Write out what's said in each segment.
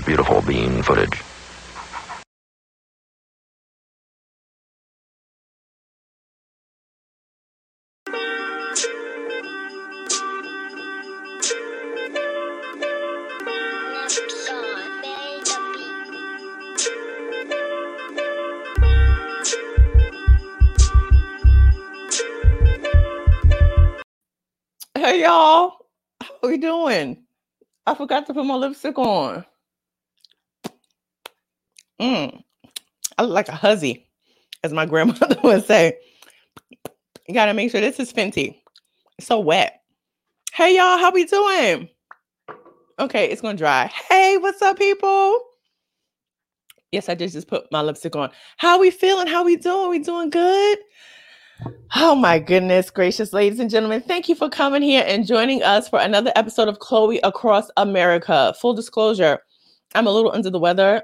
that beautiful bean footage. Hey y'all, how we doing? I forgot to put my lipstick on. Mm, I look like a huzzy, as my grandmother would say. You gotta make sure this is Fenty. It's so wet. Hey y'all, how we doing? Okay, it's gonna dry. Hey, what's up, people? Yes, I did just put my lipstick on. How we feeling? How we doing? We doing good? Oh my goodness gracious, ladies and gentlemen, thank you for coming here and joining us for another episode of Chloe Across America. Full disclosure, I'm a little under the weather.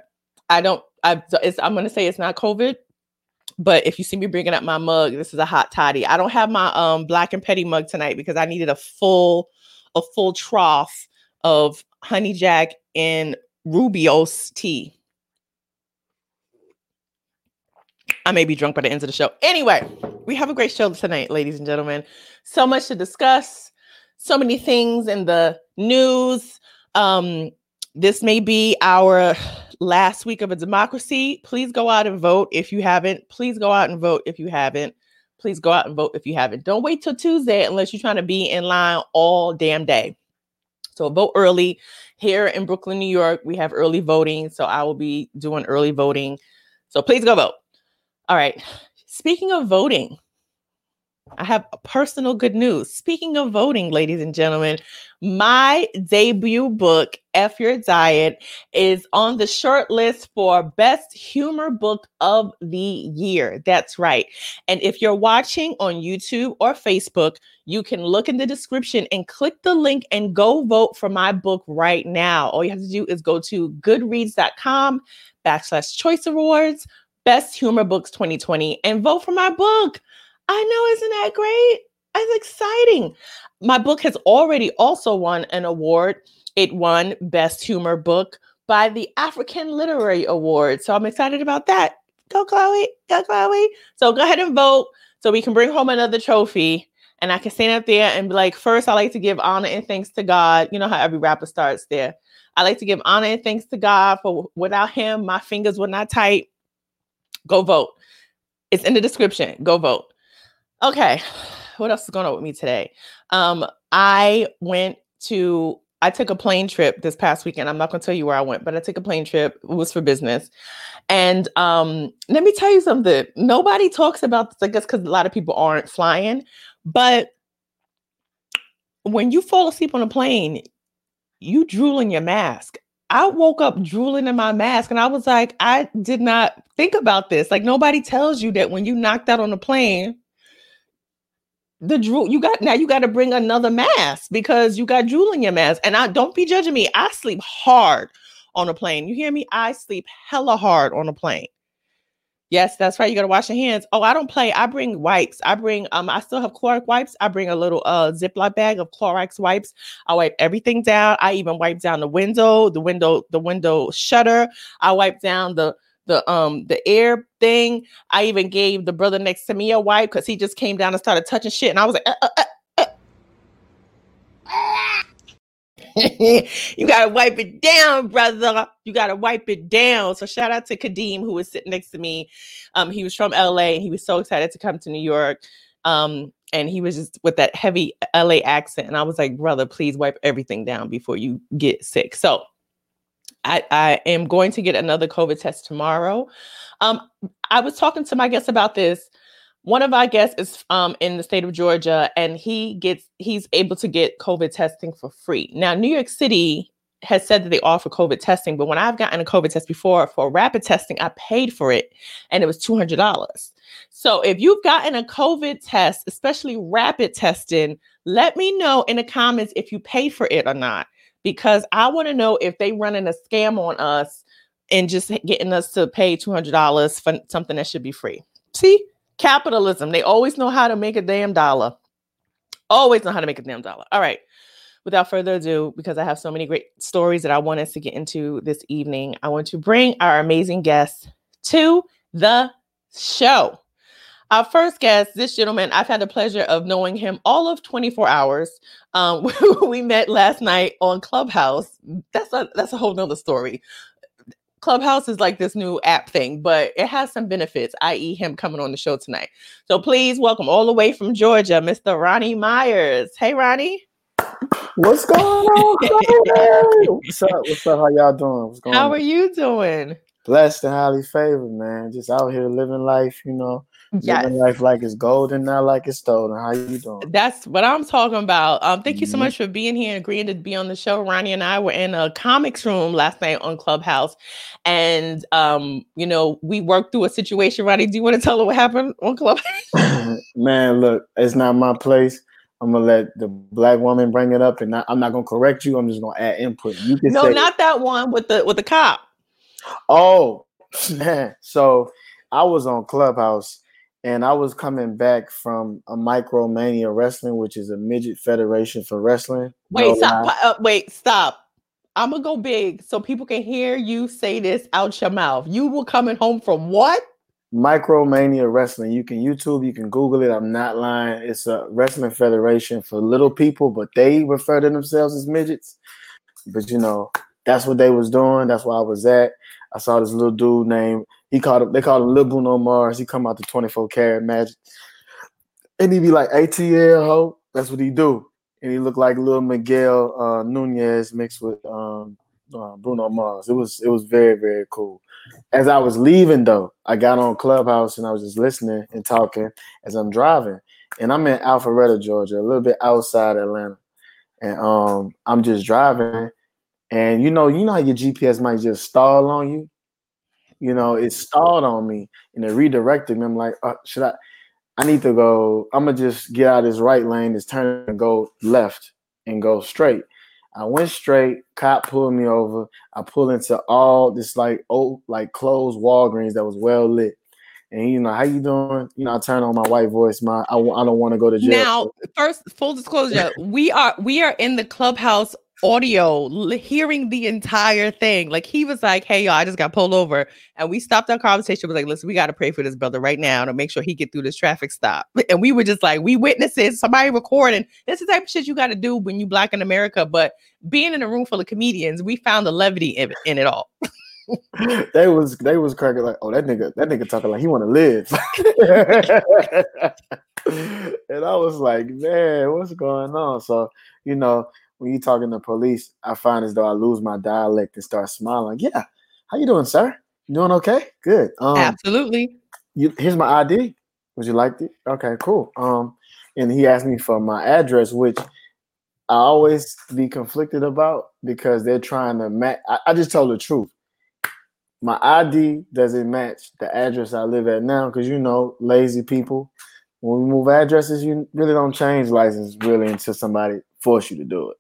I don't, I, it's, I'm going to say it's not COVID, but if you see me bringing up my mug, this is a hot toddy. I don't have my um black and petty mug tonight because I needed a full, a full trough of honey jack and Rubio's tea. I may be drunk by the end of the show. Anyway, we have a great show tonight, ladies and gentlemen. So much to discuss, so many things in the news. Um, this may be our last week of a democracy. Please go out and vote if you haven't. Please go out and vote if you haven't. Please go out and vote if you haven't. Don't wait till Tuesday unless you're trying to be in line all damn day. So vote early. Here in Brooklyn, New York, we have early voting. So I will be doing early voting. So please go vote. All right. Speaking of voting, I have personal good news. Speaking of voting, ladies and gentlemen, my debut book, F Your Diet, is on the short list for Best Humor Book of the Year. That's right. And if you're watching on YouTube or Facebook, you can look in the description and click the link and go vote for my book right now. All you have to do is go to goodreads.com backslash choice awards Best Humor Books 2020 and vote for my book. I know, isn't that great? It's exciting. My book has already also won an award. It won Best Humor Book by the African Literary Award. So I'm excited about that. Go, Chloe. Go, Chloe. So go ahead and vote so we can bring home another trophy. And I can stand up there and be like, first, I like to give honor and thanks to God. You know how every rapper starts there. I like to give honor and thanks to God for without him, my fingers would not type. Go vote. It's in the description. Go vote. Okay. What else is going on with me today? Um, I went to I took a plane trip this past weekend. I'm not going to tell you where I went, but I took a plane trip. It was for business. And um, let me tell you something. Nobody talks about this, I guess, because a lot of people aren't flying. But when you fall asleep on a plane, you drool in your mask. I woke up drooling in my mask and I was like, I did not think about this. Like nobody tells you that when you knocked out on a plane, the drool you got now you got to bring another mask because you got drool in your mask. And I don't be judging me. I sleep hard on a plane. You hear me? I sleep hella hard on a plane. Yes, that's right. You gotta wash your hands. Oh, I don't play. I bring wipes. I bring um, I still have Clorox wipes. I bring a little uh Ziploc bag of Clorox wipes. I wipe everything down. I even wipe down the window, the window, the window shutter. I wipe down the the um the air thing. I even gave the brother next to me a wipe because he just came down and started touching shit, and I was like, uh, uh, uh, you gotta wipe it down, brother. You gotta wipe it down. So shout out to Kadeem who was sitting next to me. Um, he was from LA and he was so excited to come to New York. Um, and he was just with that heavy LA accent. And I was like, brother, please wipe everything down before you get sick. So I, I am going to get another COVID test tomorrow. Um, I was talking to my guest about this one of our guests is um, in the state of Georgia, and he gets he's able to get COVID testing for free. Now, New York City has said that they offer COVID testing, but when I've gotten a COVID test before for rapid testing, I paid for it, and it was two hundred dollars. So, if you've gotten a COVID test, especially rapid testing, let me know in the comments if you pay for it or not, because I want to know if they running a scam on us and just getting us to pay two hundred dollars for something that should be free. See Capitalism. They always know how to make a damn dollar. Always know how to make a damn dollar. All right. without further ado, because I have so many great stories that I want us to get into this evening, I want to bring our amazing guests to the show. Our first guest, this gentleman, I've had the pleasure of knowing him all of 24 hours. Um, we met last night on Clubhouse. That's a that's a whole nother story. Clubhouse is like this new app thing, but it has some benefits, i.e., him coming on the show tonight. So please welcome all the way from Georgia, Mr. Ronnie Myers. Hey, Ronnie. What's going on? What's up? What's up? How y'all doing? What's going How on? are you doing? Blessed and highly favored, man. Just out here living life, you know, Yes. living life like it's golden, not like it's stolen. How you doing? That's what I'm talking about. Um, thank you so Mhm. much for being here and agreeing to be on the show. Ronnie and I were in a comics room last night on Clubhouse, and um, you know, we worked through a situation. Ronnie, do you want to tell her what happened on Clubhouse? man, look, it's not my place. I'm gonna let the black woman bring it up, and not, I'm not gonna correct you. I'm just gonna add input. You can no, say, not that one with the with the cop. Oh man. So I was on Clubhouse and I was coming back from a Micromania Wrestling, which is a midget federation for wrestling. Wait, No stop. uh, wait, stop. I'm gonna go big so people can hear you say this out your mouth. You were coming home from what? Micromania Wrestling. You can YouTube, you can Google it. I'm not lying. It's a wrestling federation for little people, but they refer to themselves as midgets. But you know, that's what they was doing. That's where I was at. I saw this little dude named he called him they called him Lil Bruno Mars. He come out the 24 karat magic. And he be like ATL ho. That's what he do. And he looked like Lil Miguel uh, Nunez mixed with um, uh, Bruno Mars. It was it was very very cool. As I was leaving though, I got on Clubhouse and I was just listening and talking as I'm driving. And I'm in Alpharetta, Georgia, a little bit outside Atlanta. And um, I'm just driving, and you know, you know how your GPS might just stall on you. You know, it stalled on me and it redirected me. I'm like, uh, should I? I need to go. I'm gonna just get out of this right lane, this turn and go left and go straight. I went straight. Cop pulled me over. I pulled into all this like old, like closed Walgreens that was well lit. And you know, how you doing? You know, I turn on my white voice. My I, I don't want to go to jail. Now, first, full disclosure, we are we are in the clubhouse audio, hearing the entire thing. Like he was like, "Hey, y'all, I just got pulled over," and we stopped our conversation. Was like, "Listen, we got to pray for this brother right now to make sure he get through this traffic stop." And we were just like, "We witnesses, somebody recording. This is the type of shit you got to do when you black in America." But being in a room full of comedians, we found the levity in, in it all. they was they was cracking like, oh that nigga that nigga talking like he want to live, and I was like, man, what's going on? So you know, when you talking to police, I find as though I lose my dialect and start smiling. Yeah, how you doing, sir? You doing okay? Good. Um, Absolutely. you, here's my ID. Would you like it? Okay, cool. Um, and he asked me for my address, which I always be conflicted about because they're trying to match. I, I just told the truth. My ID doesn't match the address I live at now because you know, lazy people. When we move addresses, you really don't change license really until somebody force you to do it.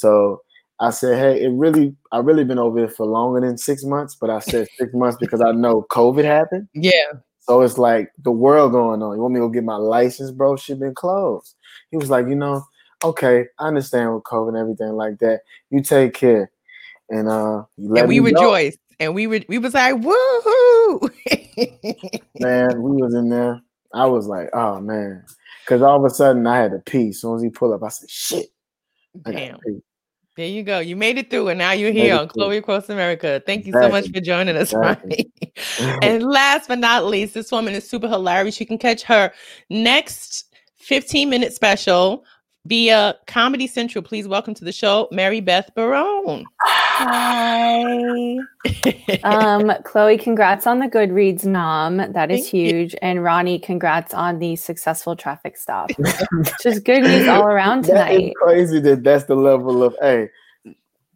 So I said, hey, it really, I really been over here for longer than six months, but I said six months because I know COVID happened. Yeah. So it's like the world going on. You want me to go get my license, bro? Shit been closed. He was like, you know, okay, I understand with COVID and everything like that. You take care. And uh you let And we me know. rejoiced, and we were we was like, "Woohoo!" Man, we was in there. I was like, oh man. Cause all of a sudden I had to pee. As soon as he pulled up, I said, shit. I Damn. There you go. You made it through, and now you're here on. Chloe Across America. Thank you so much for joining us. Ronnie. and last but not least, this woman is super hilarious. You can catch her next 15 minute special via Comedy Central. Please welcome to the show, Mary Beth Barone. Hi. Um, Chloe, congrats on the Goodreads nom. That is Thank you. huge. And Ronnie, congrats on the successful traffic stop. Just good news all around That is tonight. crazy that that's the level of hey,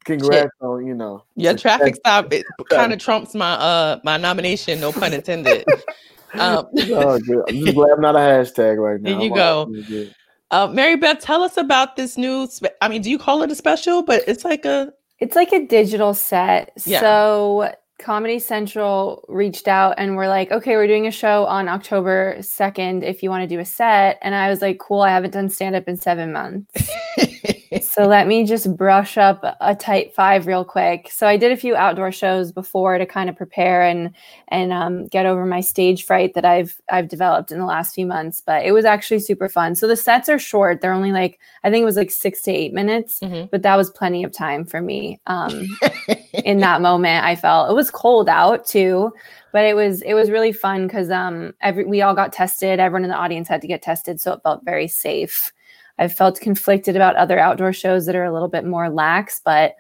congrats on you know Your traffic stop it kind of trumps my uh my nomination, no pun intended. um, Oh, good. I'm just glad I'm not a hashtag right now. There you I'm go. Uh, Mary Beth, tell us about this new. Spe- I mean, do you call it a special? But it's like a It's like a digital set. Yeah. So Comedy Central reached out and we're like, okay, we're doing a show on October 2nd if you want to do a set. And I was like, cool, I haven't done stand up in seven months. so let me just brush up a type five real quick. So I did a few outdoor shows before to kind of prepare and and um, get over my stage fright that I've I've developed in the last few months. But it was actually super fun. So the sets are short; they're only like I think it was like six to eight minutes, mm-hmm. but that was plenty of time for me. Um, in that moment, I felt it was cold out too, but it was it was really fun because um every we all got tested. Everyone in the audience had to get tested, so it felt very safe. I've felt conflicted about other outdoor shows that are a little bit more lax, but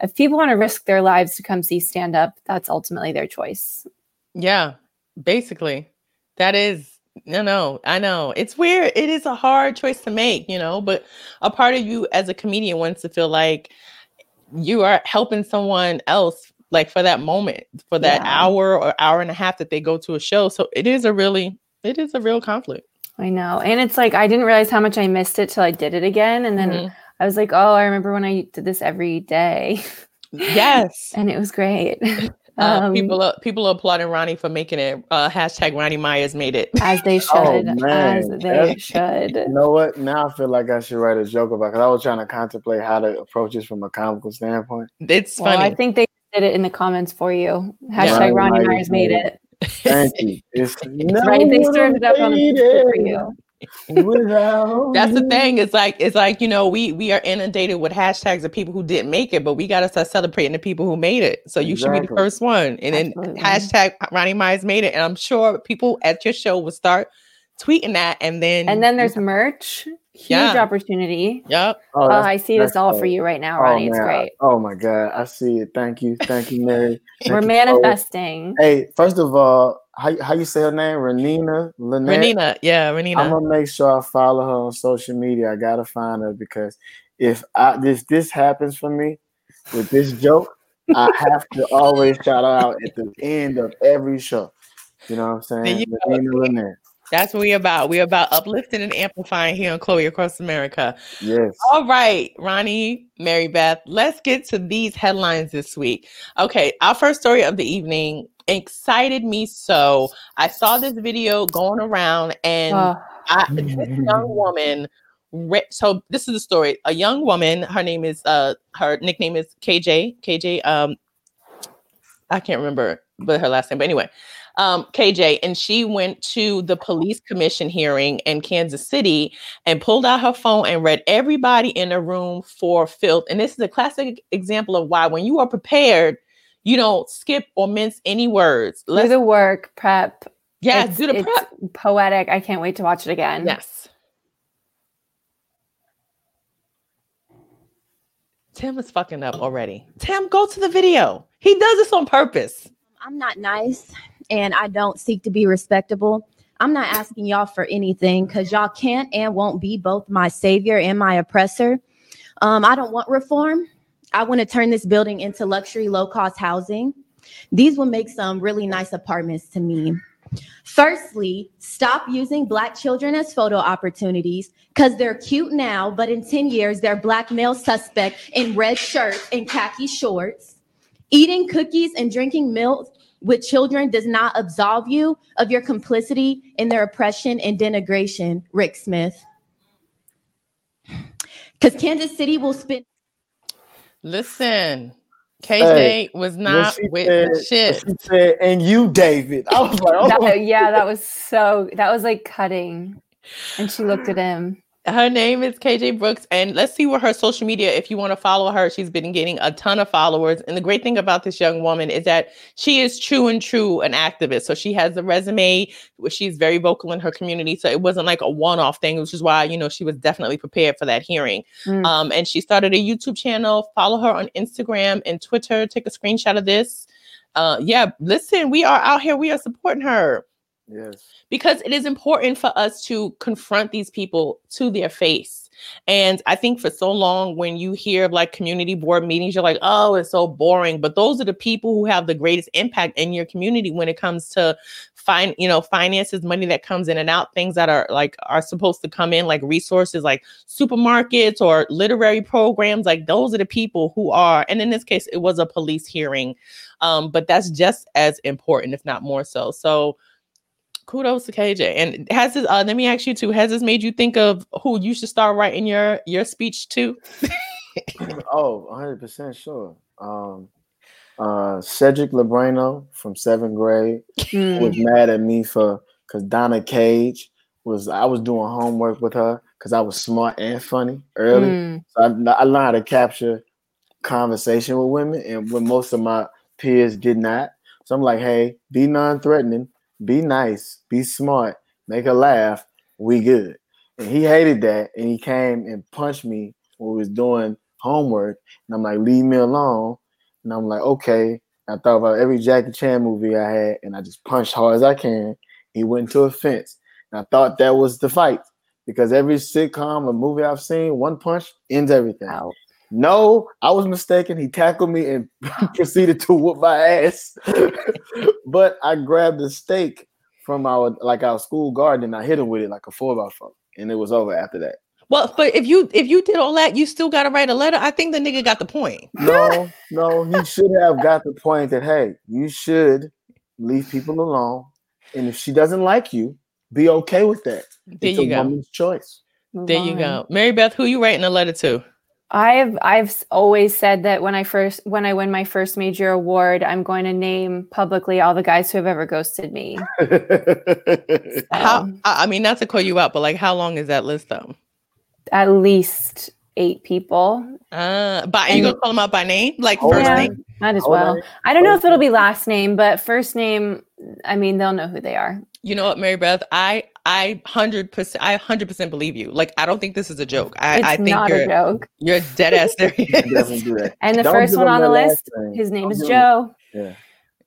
if people want to risk their lives to come see stand up, that's ultimately their choice. Yeah, basically. That is no, no, I know. It's weird. It is a hard choice to make, you know, but a part of you as a comedian wants to feel like you are helping someone else like for that moment, for that yeah. hour or hour and a half that they go to a show. So it is a really it is a real conflict. I know. And it's like I didn't realize how much I missed it till I did it again. And then mm-hmm. I was like, oh, I remember when I did this every day. Yes. and it was great. Uh, um, people are people are applauding Ronnie for making it. Uh, hashtag Ronnie Myers made it. As they oh, should. Oh, as they That's, should. You know what? Now I feel like I should write a joke about because I was trying to contemplate how to approach this from a comical standpoint. It's well, funny. I think they did it in the comments for you. Hashtag yeah. Ronnie Myers made it. Thank you. It's, it's right. They started up on the for you. That's the thing. It's like it's like you know we we are inundated with hashtags of people who didn't make it, but we got to start celebrating the people who made it. So you exactly. should be the first one. And then Absolutely. hashtag Ronnie Myers made it, and I'm sure people at your show will start tweeting that, and then and then there's merch. Huge yeah. opportunity. Yep. Oh, uh, I see this all for you right now, Ronnie. Oh, it's great. Oh my god, I see it. Thank you, thank you, Mary. Thank We're you. manifesting. Hey, first of all, how, how you say her name? Renina Lynette? Renina, yeah, Renina. I'm gonna make sure I follow her on social media. I gotta find her because if I this this happens for me with this joke, I have to always shout out at the end of every show. You know what I'm saying? Renina Lynette. That's what we about. We're about uplifting and amplifying here on Chloe Across America. Yes. All right, Ronnie, Mary Beth, let's get to these headlines this week. Okay, our first story of the evening excited me so. I saw this video going around, and uh. I, this young woman. So this is the story. A young woman. Her name is uh her nickname is KJ. KJ. Um, I can't remember, but her last name. But anyway, um, KJ, and she went to the police commission hearing in Kansas City and pulled out her phone and read everybody in the room for filth. And this is a classic example of why, when you are prepared, you don't skip or mince any words. Let's, do the work, prep. Yes, it's, do the prep. poetic. I can't wait to watch it again. Yes. Tim is fucking up already. Tim, go to the video. He does this on purpose. I'm not nice and I don't seek to be respectable. I'm not asking y'all for anything because y'all can't and won't be both my savior and my oppressor. Um, I don't want reform. I want to turn this building into luxury, low cost housing. These will make some really nice apartments to me. Firstly, stop using Black children as photo opportunities because they're cute now, but in 10 years, they're Black male suspect in red shirts and khaki shorts. Eating cookies and drinking milk with children does not absolve you of your complicity in their oppression and denigration, Rick Smith. Because Kansas City will spend Listen, KJ hey, was not with said, the shit. She said, and you, David. I was like, oh. that, yeah, that was so, that was like cutting. And she looked at him. Her name is KJ Brooks, and let's see what her social media. If you want to follow her, she's been getting a ton of followers. And the great thing about this young woman is that she is true and true an activist. So she has a resume where she's very vocal in her community. So it wasn't like a one-off thing, which is why you know she was definitely prepared for that hearing. Mm. Um, and she started a YouTube channel. Follow her on Instagram and Twitter. Take a screenshot of this. Uh, yeah, listen, we are out here. We are supporting her. Yes. Because it is important for us to confront these people to their face. And I think for so long, when you hear like community board meetings, you're like, oh, it's so boring. But those are the people who have the greatest impact in your community when it comes to find, you know, finances, money that comes in and out, things that are like are supposed to come in, like resources like supermarkets or literary programs. Like those are the people who are, and in this case, it was a police hearing. Um, but that's just as important, if not more so. So kudos to KJ. And has this uh let me ask you too, has this made you think of who you should start writing your your speech to? oh, 100% sure. Um, uh, Cedric Lebrano from seventh grade Mm. was mad at me for because Donna Cage was I was doing homework with her because I was smart and funny early. Mm. So I, I learned how to capture conversation with women, and when most of my peers did not. So I'm like, hey, be non-threatening, be nice, be smart, make her laugh. We good. And he hated that, and he came and punched me when we was doing homework. And I'm like, leave me alone. And I'm like, okay. I thought about every Jackie Chan movie I had, and I just punched hard as I can. He went into a fence. And I thought that was the fight because every sitcom or movie I've seen, one punch ends everything. No, I was mistaken. He tackled me and proceeded to whoop my ass. but I grabbed a steak from our like our school garden and I hit him with it like a four by four. And it was over after that. Well, but if you if you did all that, you still gotta write a letter. I think the nigga got the point. No, no, he should have got the point that hey, you should leave people alone. And if she doesn't like you, be okay with that. There it's you a go. woman's choice. Move There you go. Mary Beth, who you writing a letter to? I've I've always said that when I first when I win my first major award, I'm going to name publicly all the guys who have ever ghosted me. How Um, I I mean not to call you out, but like how long is that list though? at least eight people. Uh by you And- gonna call them out by name? Like Hold first on. name? Might as well. I don't know if it'll be last name, but first name. I mean, they'll know who they are. You know what, Mary Beth? I I hundred percent I hundred percent believe you. Like I don't think this is a joke. I, It's I think not you're a joke. you're dead ass serious. do. And the Don't first one on the list, last name. his name Don't is give him- Joe. Yeah.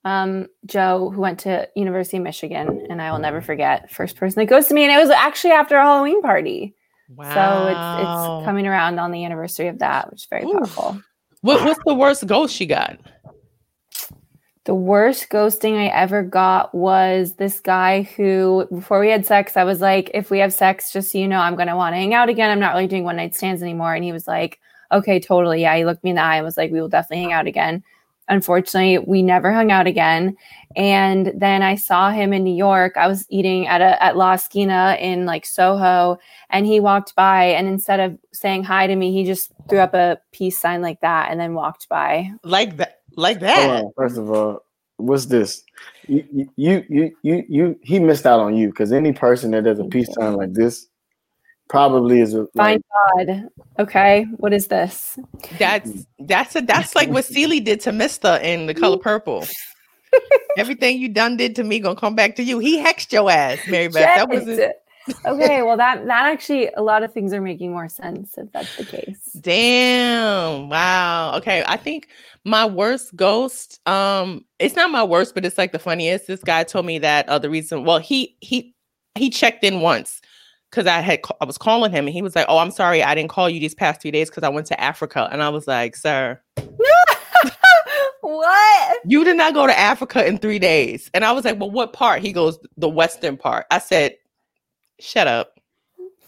Um, Joe, who went to University of Michigan, and I will never forget first person that goes to me, and it was actually after a Halloween party. Wow. So it's it's coming around on the anniversary of that, which is very Oof. powerful. What, what's the worst ghost she got? The worst ghosting I ever got was this guy who, before we had sex, I was like, if we have sex, just so you know, I'm going to want to hang out again. I'm not really doing one night stands anymore. And he was like, okay, totally. Yeah. He looked me in the eye and was like, we will definitely hang out again. Unfortunately, we never hung out again. And then I saw him in New York. I was eating at a at La Esquina in like Soho, and he walked by. And instead of saying hi to me, he just threw up a peace sign like that and then walked by. Like that like Hold that. on. First of all, what's this? You, you, you, you, you, you he missed out on you because any person that does a peace sign like this probably is a Fine like, God. Okay. What is this? That's that's a that's like what Celie did to Mister in the color purple. Everything you done did to me gonna come back to you. He hexed your ass, Mary Beth. That was Shit. Okay. Well, that that actually a lot of things are making more sense if that's the case. Damn. Wow. Okay. I think my worst ghost, um, it's not my worst, but it's like the funniest. This guy told me that uh the reason, well, he he he checked in once because I had I was calling him and he was like, Oh, I'm sorry, I didn't call you these past three days because I went to Africa. And I was like, Sir, what? you did not go to Africa in three days. And I was like, Well, what part? He goes, The western part. I said, Shut up.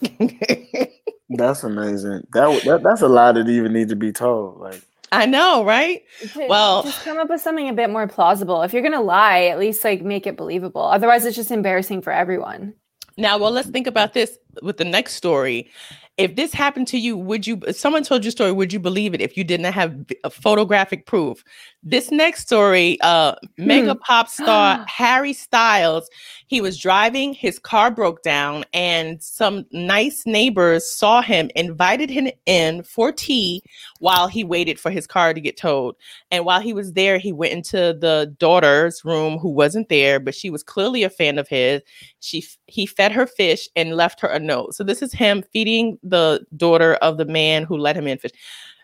that's amazing. That, that that's a lie that even need to be told. Like I know, right? Ju- Well- just come up with something a bit more plausible. If you're gonna lie, at least like make it believable. Otherwise, it's just embarrassing for everyone. Now, well, let's think about this with the next story. If this happened to you, would you, if someone told your story, would you believe it if you didn't have v- a photographic proof? This next story, uh, mega pop star Harry Styles, he was driving, his car broke down, and some nice neighbors saw him, invited him in for tea while he waited for his car to get towed. And while he was there, he went into the daughter's room who wasn't there, but she was clearly a fan of his she he fed her fish and left her a note. So this is him feeding the daughter of the man who let him in fish.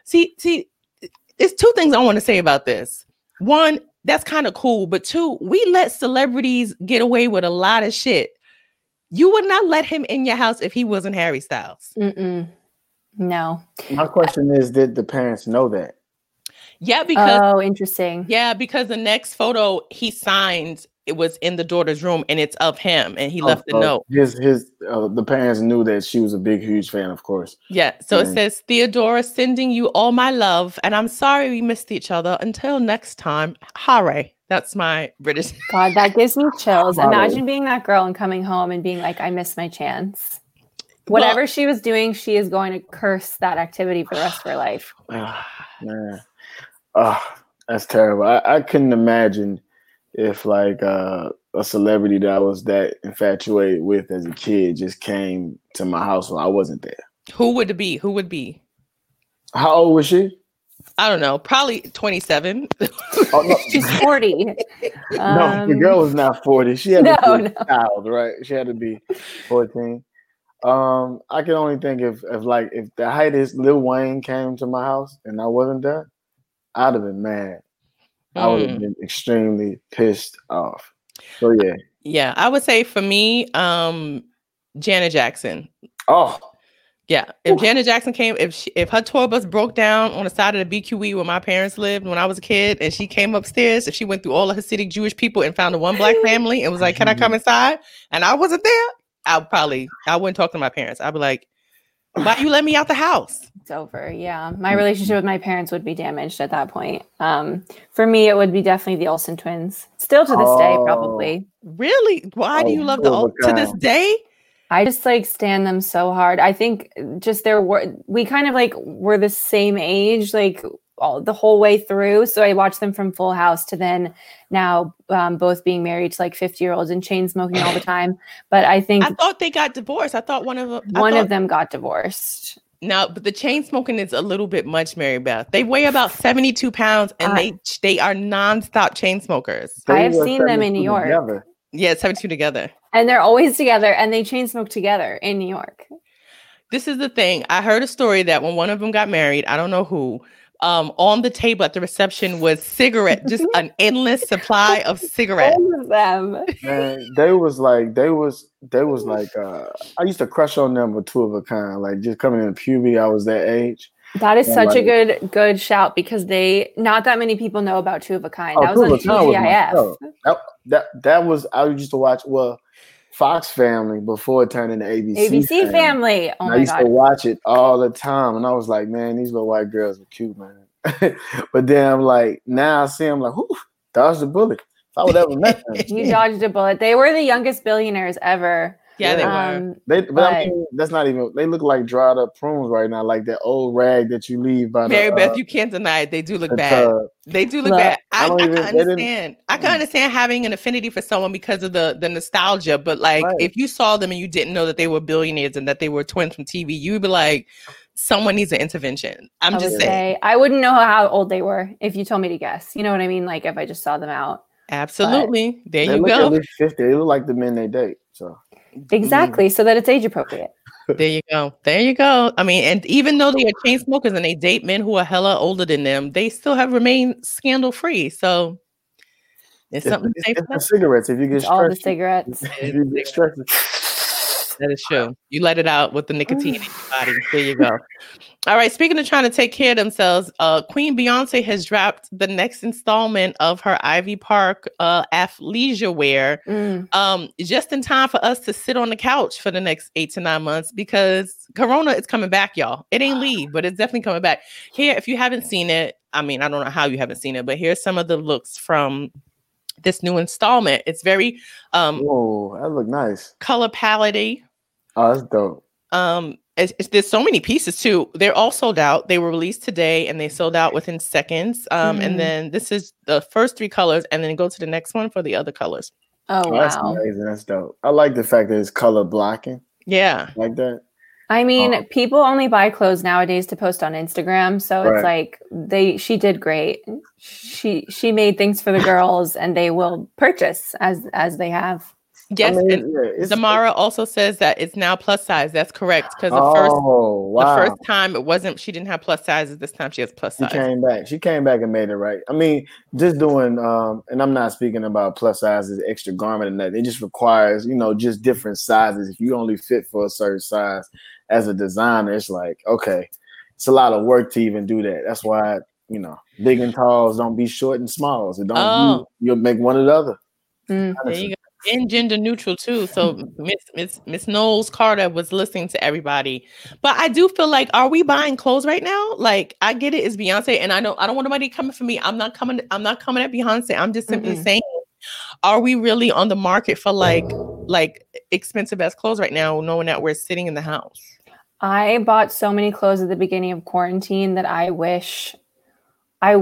See, see, there's two things I want to say about this. One, that's kind of cool, but two, we let celebrities get away with a lot of shit. You would not let him in your house if he wasn't Harry Styles. Mm-mm. No. my question is, did the parents know that? Yeah, because oh, interesting. Yeah, because the next photo he signed it was in the daughter's room and it's of him and he Oh, left a so note. His his uh, the parents knew that she was a big, huge fan, of course. Yeah. So it Mm. says, Theodora, sending you all my love. And I'm sorry we missed each other. Until next time, Hare. That's my British. God, that gives me chills. Wow. Imagine being that girl and coming home and being like, I missed my chance. Well- Whatever she was doing, she is going to curse that activity for the rest of her life. Ah, man, oh, that's terrible. I, I couldn't imagine if like uh, a celebrity that I was that infatuated with as a kid just came to my house when I wasn't there. Who would it be? Who would be? How old was she? I don't know. Probably 27. Oh, no, She's 40. no, the Um, girl was not forty. She had to No, be no. a child, right? She had to be fourteen. Um, I can only think if, if like if the height is Lil Wayne came to my house and I wasn't there, I'd have been mad. I would have Mm. been extremely pissed off. So yeah. Yeah. I would say for me, um, Janet Jackson. Oh, Yeah, if Janet Jackson came, if she, if her tour bus broke down on the side of the BQE where my parents lived when I was a kid, and she came upstairs, if she went through all of Hasidic Jewish people and found a one black family and was like, "Can I come inside?" and I wasn't there, I'd probably I wouldn't talk to my parents. I'd be like, "Why you let me out the house?" It's over. Yeah. My relationship with my parents would be damaged at that point. Um, for me, it would be definitely the Olsen twins. Still to this day, Oh. probably. Really? Why do Oh, you love the two of to this day? I just like stand them so hard. I think just there were we kind of like were the same age, like all, the whole way through. So I watched them from Full House to then now um, both being married to like fifty year olds and chain smoking all the time. But I think I thought they got divorced. I thought one of them. One thought- of them got divorced. No, but the chain smoking is a little bit much, Mary Beth. They weigh about 72 pounds and I- they they are nonstop chain smokers. I have seen them in New York. together. Yeah, 72 together. And they're always together and they chain smoke together in New York. This is the thing. I heard a story that when one of them got married, I don't know who, um, on the table at the reception was cigarette, just an endless supply of cigarettes. All of them. Man, they was like they was they was like uh I used to crush on them with two of a kind. Like just coming in puberty, I was that age. That is Yeah, such a good good shout because they not that many people know about Two of a Kind. Oh, that was of on a Kind was TGIF. That that that was I used to watch well Fox Family before it turned into ABC. ABC Family. Oh And I used to watch it all the time, and I was like, man, these little white girls are cute, man. but then I'm like, now I see them like, whew, dodge the bullet. If I would ever met them, You dodged a bullet. They were the youngest billionaires ever. Yeah, they were. Um, They, but, But- I mean, that's not even. They look like dried up prunes right now, like that old rag that you leave by the. Mary Beth, uh, you can't deny it. They do look the bad. tub. They do look Look, bad. I I, I, don't can even- they understand. I can Mm. understand having an affinity for someone because of the the nostalgia. But like, Right. if you saw them and you didn't know that they were billionaires and that they were twins from TV, you'd be like, someone needs an intervention. I'm I just would saying. say I wouldn't know how old they were if you told me to guess. You know what I mean? Like if I just saw them out. Absolutely. There you look go. at least fifty. They look like the men they date. So Exactly. So that it's age appropriate. There you go. There you go. I mean, and even though they are chain smokers and they date men who are hella older than them, they still have remained scandal free. So it's it's, something to it's, say it's for the cigarettes. If you get It's all the cigarettes. if you get stressed, That is true. You let it out with the nicotine in your body. There you go. All right. Speaking of trying to take care of themselves, uh, Queen Beyonce has dropped the next installment of her Ivy Park uh, athleisure wear Mm. um, just in time for us to sit on the couch for the next eight to nine months because Corona is coming back, y'all. It ain't leave, but it's definitely coming back. Here, if you haven't seen it, I mean, I don't know how you haven't seen it, but here's some of the looks from this new installment. It's very um, whoa, that look nice. color palette Oh, that's dope. um it's, it's- there's so many pieces too they're all sold out they were released today and they sold out within seconds um Mhm. and then this is the first three colors and then go to the next one for the other colors Oh Oh, that's amazing. That's dope. I like the fact that it's color blocking yeah like that. I mean, Oh. people only buy clothes nowadays to post on Instagram, so Right. it's like they she did great. She she made things for the girls and they will purchase as as they have. Yes I mean, and yeah, it's, zamara also says that it's now plus size that's correct because the first Oh wow! the first time it wasn't she didn't have plus sizes this time she has plus She came back. She came back and made it right. I mean, just doing um, and I'm not speaking about plus sizes, extra garment and that. It just requires, you know, just different sizes. If you only fit for a certain size as a designer, it's like, okay, it's a lot of work to even do that. That's why, you know, big and talls don't be short and smalls. It don't Oh. you, you'll make one or the other. Mm. There you go. And gender neutral too. So Miss Miss Miss Knowles Carter was listening to everybody. But I do feel like, are we buying clothes right now? Like I get it, it's Beyonce, and I know I don't want nobody coming for me. I'm not coming, I'm not coming at Beyonce. I'm just simply Mm-mm. saying, are we really on the market for like like expensive ass clothes right now, knowing that we're sitting in the house? I bought so many clothes at the beginning of quarantine that I wish I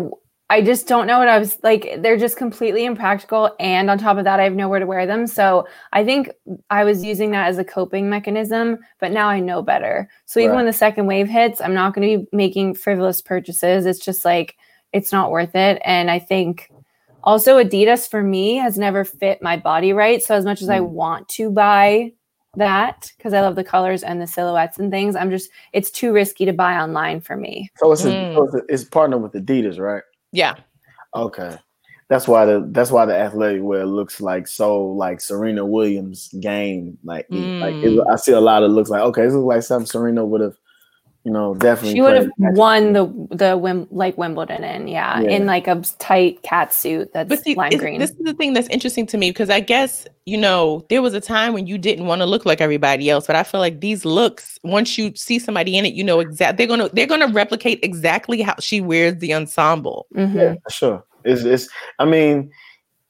I just don't know what I was like they're just completely impractical and on top of that I have nowhere to wear them. So I think I was using that as a coping mechanism, but now I know better. So even Right. when the second wave hits, I'm not going to be making frivolous purchases. It's just like it's not worth it and I think also Adidas for me has never fit my body right. So as much as I Mm. want to buy that because I love the colors and the silhouettes and things. I'm just it's too risky to buy online for me. So it's a, Mm. so it's, a, it's partnered with Adidas, right? Yeah. Okay. That's why the that's why the athletic wear looks like so like Serena Williams game. Like it- like it, Mm. I see a lot of looks like okay, this looks like something Serena would have, you know, definitely. She would have won the the Wim, like Wimbledon in, yeah, Yeah. in like a tight cat suit that's But see, lime green. this is the thing that's interesting to me because I guess you know there was a time when you didn't want to look like everybody else, but I feel like these looks, once you see somebody in it, you know exactly they're gonna they're gonna replicate exactly how she wears the ensemble. Mhm. Yeah, sure. It's it's. I mean,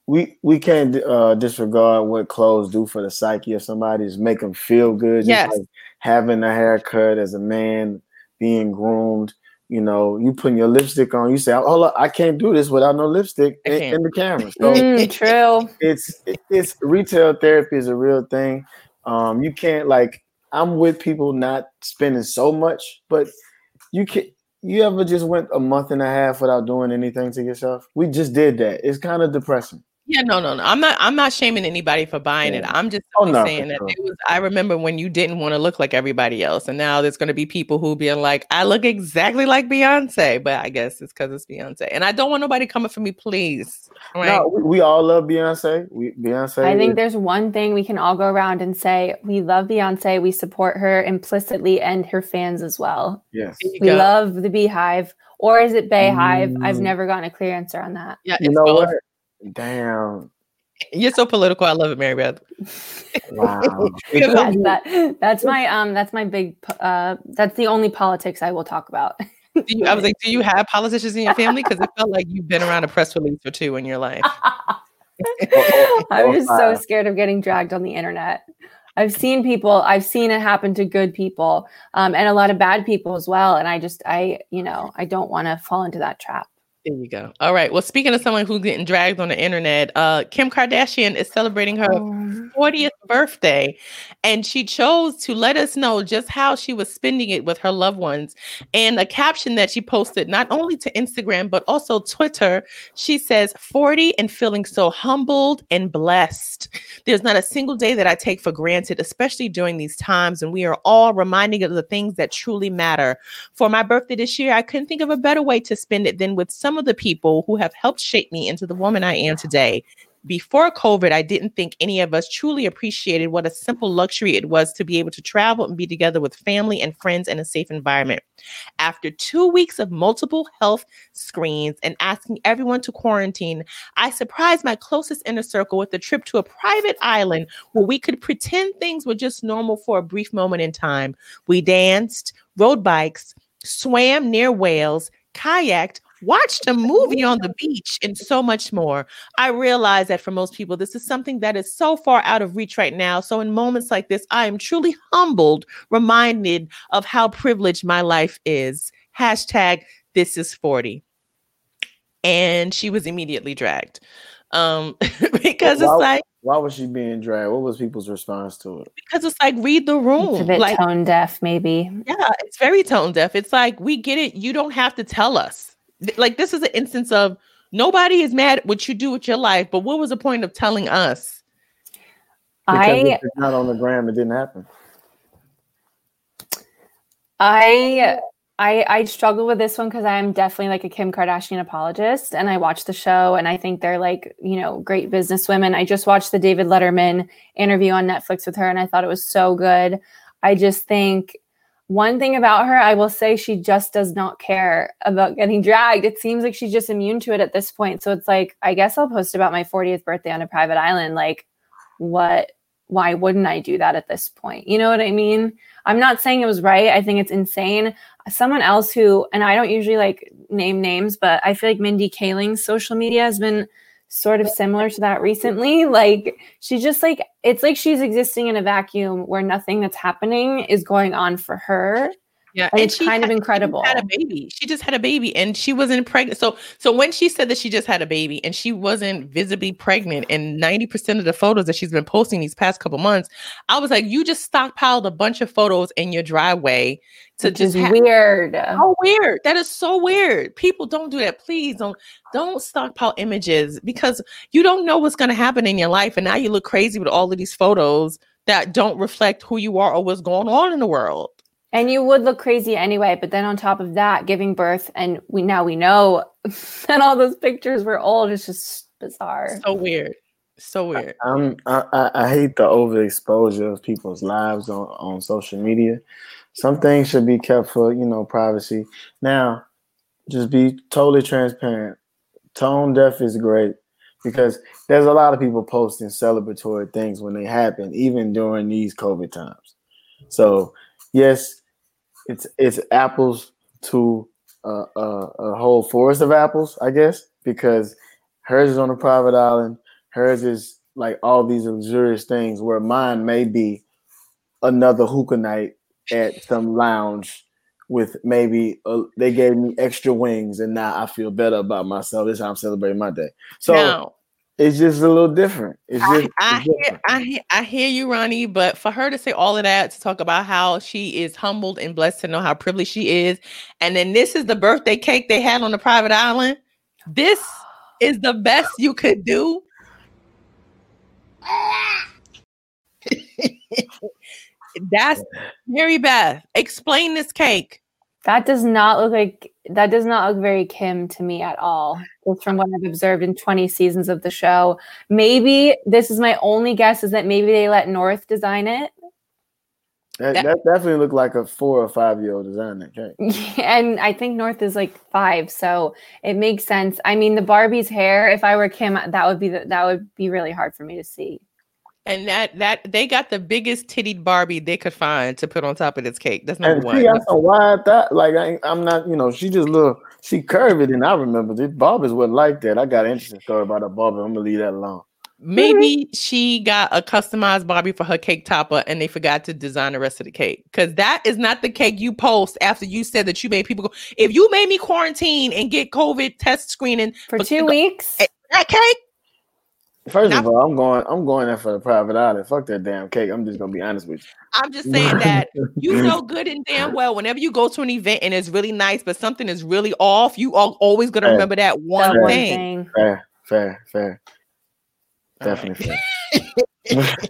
we we can't uh, disregard what clothes do for the psyche of somebody. Is make them feel good. Just Yes. like having a haircut as a man, being groomed. You know, you putting your lipstick on. You say, "Oh, look, I can't do this without no lipstick in, in the camera." So Mm, true. it's it's retail therapy is a real thing. Um, you can't like. I'm with people not spending so much, but you can. You ever just went a month and a half without doing anything to yourself? We just did that. It's kind of depressing. Yeah, no, no, no. I'm not. I'm not shaming anybody for buying it. I'm just Oh, no, saying that sure. it was. I remember when you didn't want to look like everybody else, and now there's going to be people who being like, "I look exactly like Beyonce," but I guess it's because it's Beyonce, and I don't want nobody coming for me, please. Right? No, we, we all love Beyonce. We Beyonce. I think is- there's one thing we can all go around and say we love Beyonce, we support her implicitly and her fans as well. yes. We go. love the Beehive, or is it Bayhive? I've Mm. never gotten a clear answer on that. Yeah, You know both. what? Damn. You're so political. I love it, Mary Beth. Wow. that's, that, that's my um that's my big uh that's the only politics I will talk about. Do you, I was like, do you have politicians in your family? Because it felt like you've been around a press release or two in your life. I'm just so scared of getting dragged on the internet. I've seen people, I've seen it happen to good people um, and a lot of bad people as well. And I just, I, you know, I don't want to fall into that trap. There you go. All right. Well, speaking of someone who's getting dragged on the internet, uh, Kim Kardashian is celebrating her Um, 40th birthday and she chose to let us know just how she was spending it with her loved ones and a caption that she posted not only to Instagram but also Twitter she says 40 and feeling so humbled and blessed there's not a single day that I take for granted especially during these times and we are all reminding of the things that truly matter for my birthday this year I couldn't think of a better way to spend it than with some of the people who have helped shape me into the woman I am today before COVID, I didn't think any of us truly appreciated what a simple luxury it was to be able to travel and be together with family and friends in a safe environment. After two weeks of multiple health screens and asking everyone to quarantine, I surprised my closest inner circle with a trip to a private island where we could pretend things were just normal for a brief moment in time. We danced, rode bikes, swam near whales, kayaked, watched a movie on the beach, and so much more. I realize that for most people, this is something that is so far out of reach right now. So, in moments like this, I am truly humbled, reminded of how privileged my life is. Hashtag this is 40. And she was immediately dragged. Um, because it's like, Why was she being dragged? What was people's response to it? because it's like, read the it's a bit Like, tone deaf, maybe. Yeah, it's very tone deaf. It's like we get it. You don't have to tell us. Th- Like this is an instance of nobody is mad at what you do with your life, but what was the point of telling us? Because I it's not on the gram, it didn't happen. I I I struggle with this one because I'm definitely like a Kim Kardashian apologist, and I watch the show, and I think they're like you know great business women. I just watched the David Letterman interview on Netflix with her, and I thought it was so good. I just think one thing about her, I will say she just does not care about getting dragged. It seems like she's just immune to it at this point. So it's like, I guess I'll post about my 40th birthday on a private island. Like, what? Why wouldn't I do that at this point? You know what I mean? I'm not saying it was right. I think it's insane. Someone else who, and I don't usually like name names, but I feel like Mindy Kaling's social media has been sort of similar to that recently. Like she just like it's like she's existing in a vacuum where nothing that's happening is going on for her. Yeah, and, it's kind had, of incredible. Had a baby. She just had a baby, and she wasn't pregnant. So, so when she said that she just had a baby and she wasn't visibly pregnant, and ninety percent of the photos that she's been posting these past couple months, I was like, you just stockpiled a bunch of photos in your driveway to Which just ha- weird. How weird! That is so weird. People don't do that. Please don't don't stockpile images because you don't know what's going to happen in your life, and now you look crazy with all of these photos that don't reflect who you are or what's going on in the world. And you would look crazy anyway, but then on top of that, giving birth, and we now we know that all those pictures were old. It's just bizarre. So weird. So weird. I'm, I, I, I hate the overexposure of people's lives on, on social media. Some things should be kept for, you know, privacy. Now, just be totally transparent. Tone deaf is great because there's a lot of people posting celebratory things when they happen, even during these COVID times. So, yes, it's it's apples to uh, uh, a whole forest of apples, I guess, because hers is on a private island. Hers is like all these luxurious things, where mine may be another hookah night at some lounge with maybe they gave me extra wings, and now I feel better about myself. This is how I'm celebrating my day. So now, it's just a little different. It's just, I, I it's hear. I hear, I hear you, Ronnie. But for her to say all of that to talk about how she is humbled and blessed to know how privileged she is, and then this is the birthday cake they had on the private island. This is the best you could do. That's Mary Beth. Explain this cake. That does not look like that does not look very Kim to me at all. Just from what I've observed in 20 seasons of the show. Maybe this is my only guess is that maybe they let North design it. That, That- that definitely looked like a four or five year old design that cake. And I think North is like five, so it makes sense. I mean, the Barbie's hair, if I were Kim, that would be the, that would be really hard for me to see. And that that they got the biggest tittied Barbie they could find to put on top of this cake. That's number And one. she got some wide that like I, I'm not, you know, she just little she curved it, and I remember this Barbies weren't like that. I got an interesting story about a Barbie. I'm gonna leave that alone. Maybe she got a customized Barbie for her cake topper and they forgot to design the rest of the cake. Because that is not the cake you post after you said that you made people go. If you made me quarantine and get COVID test screening For But two the- weeks, that cake, First Now- of all, I'm going I'm going there for the private island. Fuck that damn cake. I'm just gonna be honest with you. I'm just saying that you. you know good and damn well whenever you go to an event and it's really nice, but something is really off, you are always gonna Fair. remember that one that one thing. thing. fair, fair, fair. All right. Definitely fair.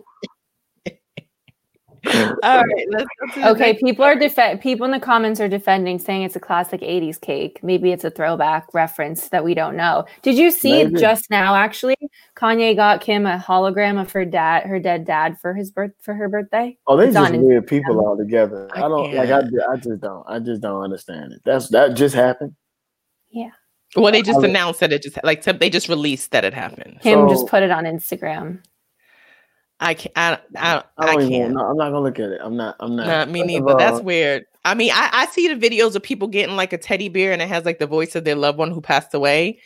All right, let's go to the Okay, people are def- people in the comments are defending, saying it's a classic '80s cake. Maybe it's a throwback reference that we don't know. Did you see Maybe. just now? Actually, Kanye got Kim a hologram of her dad, her dead dad, for his birth for her birthday. Oh, they It's just on weird people all together. I I don't like. I, can't. ju- I just don't. I just don't understand it. That's that just happened. Yeah. Well, they just announced that it just like some- they just released that it happened. Kim So- just put it on Instagram. I can't. I, I, I I, don't even. can't. No, I'm not gonna look at it. I'm not. I'm not. Not me First of neither. That's weird. I mean, I, I see the videos of people getting like a teddy bear and it has like the voice of their loved one who passed away.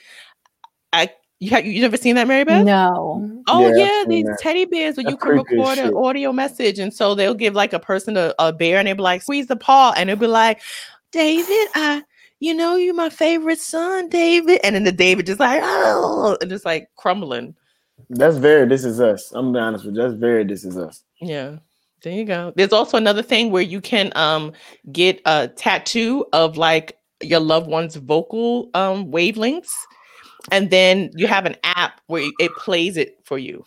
I you have you never seen that, Mary Beth? No, Oh Yeah, yeah, these that. teddy bears where you can record an shit. audio message, and so they'll give like a person a, a bear, and they'll be like, "Squeeze the paw," and it'll be like, "David, I, you know, you're my favorite son, David," and then the David just like, "Oh," and just like crumbling. That's very. This is us. I'm gonna be honest with you. That's very. This is us. Yeah. There you go. There's also another thing where you can um get a tattoo of like your loved one's vocal um wavelengths and then you have an app where it plays it for you.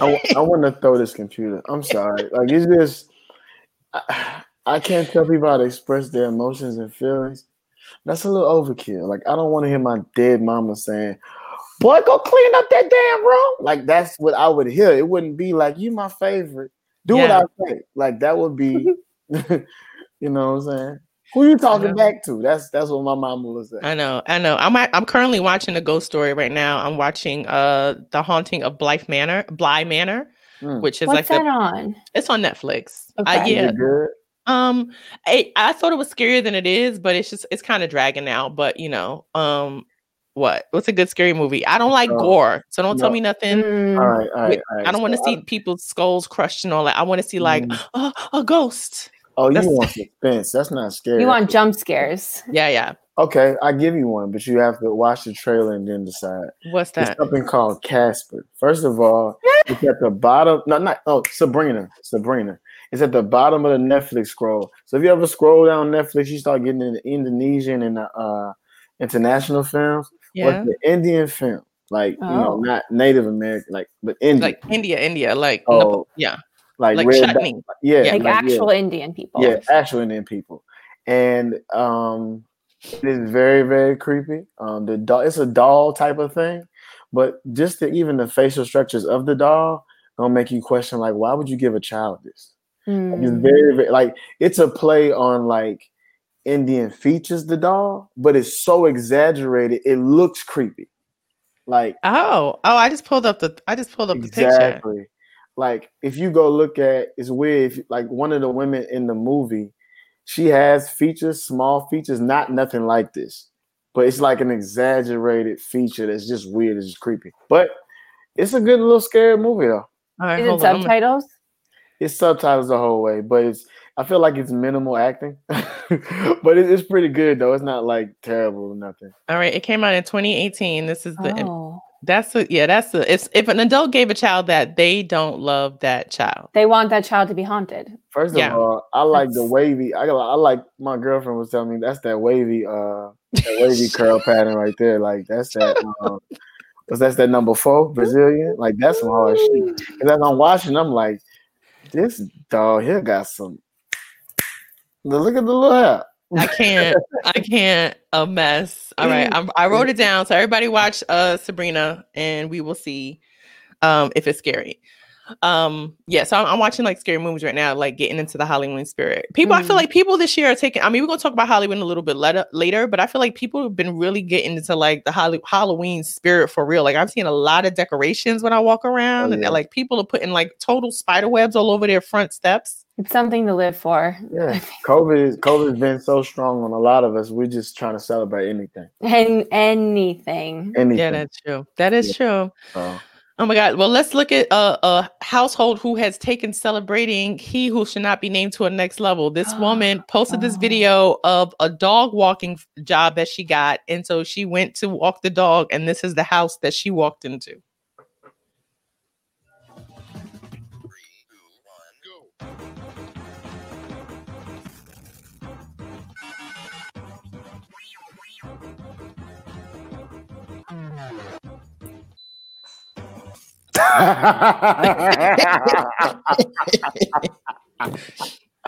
I, want to throw this computer. I'm sorry. Like it's just. I, I can't tell people how to express their emotions and feelings. That's a little overkill. Like I don't want to hear my dead mama saying, "Boy, go clean up that damn room." Like that's what I would hear. It wouldn't be like you my favorite. Do Yeah. what I say. Like that would be, you know what I'm saying? Who you talking back to? That's that's what my mama was saying. I know, I know. I'm I'm currently watching a ghost story right now. I'm watching uh the haunting of Blythe Manor, Bly Manor, Mm. which is What's like that the, on? it's on Netflix. Uh, Okay. Is yeah. Um, I, I thought it was scarier than it is, but it's just it's kind of dragging out. But you know, um, what? What's a good scary movie? I don't like Oh, gore, so don't tell me nothing. Mm, All right, all right, all right. I don't want to So see people's skulls crushed and all that. I want to see like Mm. "Uh, a ghost. Oh, you That's- want suspense? That's not scary. You want jump scares? Yeah, yeah. Okay, I give you one, but you have to watch the trailer and then decide. What's It's that? something called Casper. First of all, it's at the bottom. No, not oh Sabrina. Sabrina. It's at the bottom of the Netflix scroll. So if you ever scroll down Netflix, you start getting into Indonesian and uh, international films. Yeah, But the Indian film, like you know, Oh. not Native American, like but Indian, like India, India, like Oh, Nepal- yeah, like, like red chutney. yeah, Yeah. Like yeah. actual Indian people. Yeah, actual Indian people. And um it is very, very creepy. Um the doll it's a doll type of thing, but just the even the facial structures of the doll gonna make you question like why would you give a child this? Like, It's Mm. very, very like it's a play on like Indian features, the doll, but it's so exaggerated, it looks creepy. Like Oh, oh! I just pulled up the I just pulled up the picture. Exactly. Like if you go look at it's weird. If, like one of the women in the movie, she has features, small features, not nothing like this, but it's like an exaggerated feature that's just weird. It's just creepy. But it's a good little scary movie though. All right, Is it on. Subtitles? It's subtitles the whole way, but it's I feel like it's minimal acting, but it, it's pretty good though. It's not like terrible or nothing. All right, it came out in 2018. This is the Oh, that's the yeah that's the if if an adult gave a child that they don't love that child. they want that child to be haunted. First Yeah. of all, I like the wavy. I, I like my girlfriend was telling me that's that wavy, uh, that wavy curl pattern right there. Like that's that. Um, was that's that number four Brazilian? Like that's some hard shit. And as I'm watching, I'm like, this dog here got some. Look at the little hair. I can't I can't a mess. All right, I'm, I wrote it down so everybody watch uh Sabrina and we will see um if it's scary. Um yeah, so I'm, I'm watching like scary movies right now, like getting into the Halloween spirit. People, I feel Mm. like people this year are taking. I mean, we're gonna talk about Halloween a little bit later, later, but I feel like people have been really getting into like the Holly, Halloween spirit for real. Like I've seen a lot of decorations when I walk around, and yeah. like people are putting like total spider webs all over their front steps. It's something to live for. Yeah, COVID. is- COVID's been so strong on a lot of us. We're just trying to celebrate anything, And anything. anything. Yeah, that's true. That is true. so. Oh my God. Well, let's look at uh, a household who has taken celebrating he who should not be named to a next level. This woman posted this video of a dog walking job that she got. And so she went to walk the dog, and this is the house that she walked into.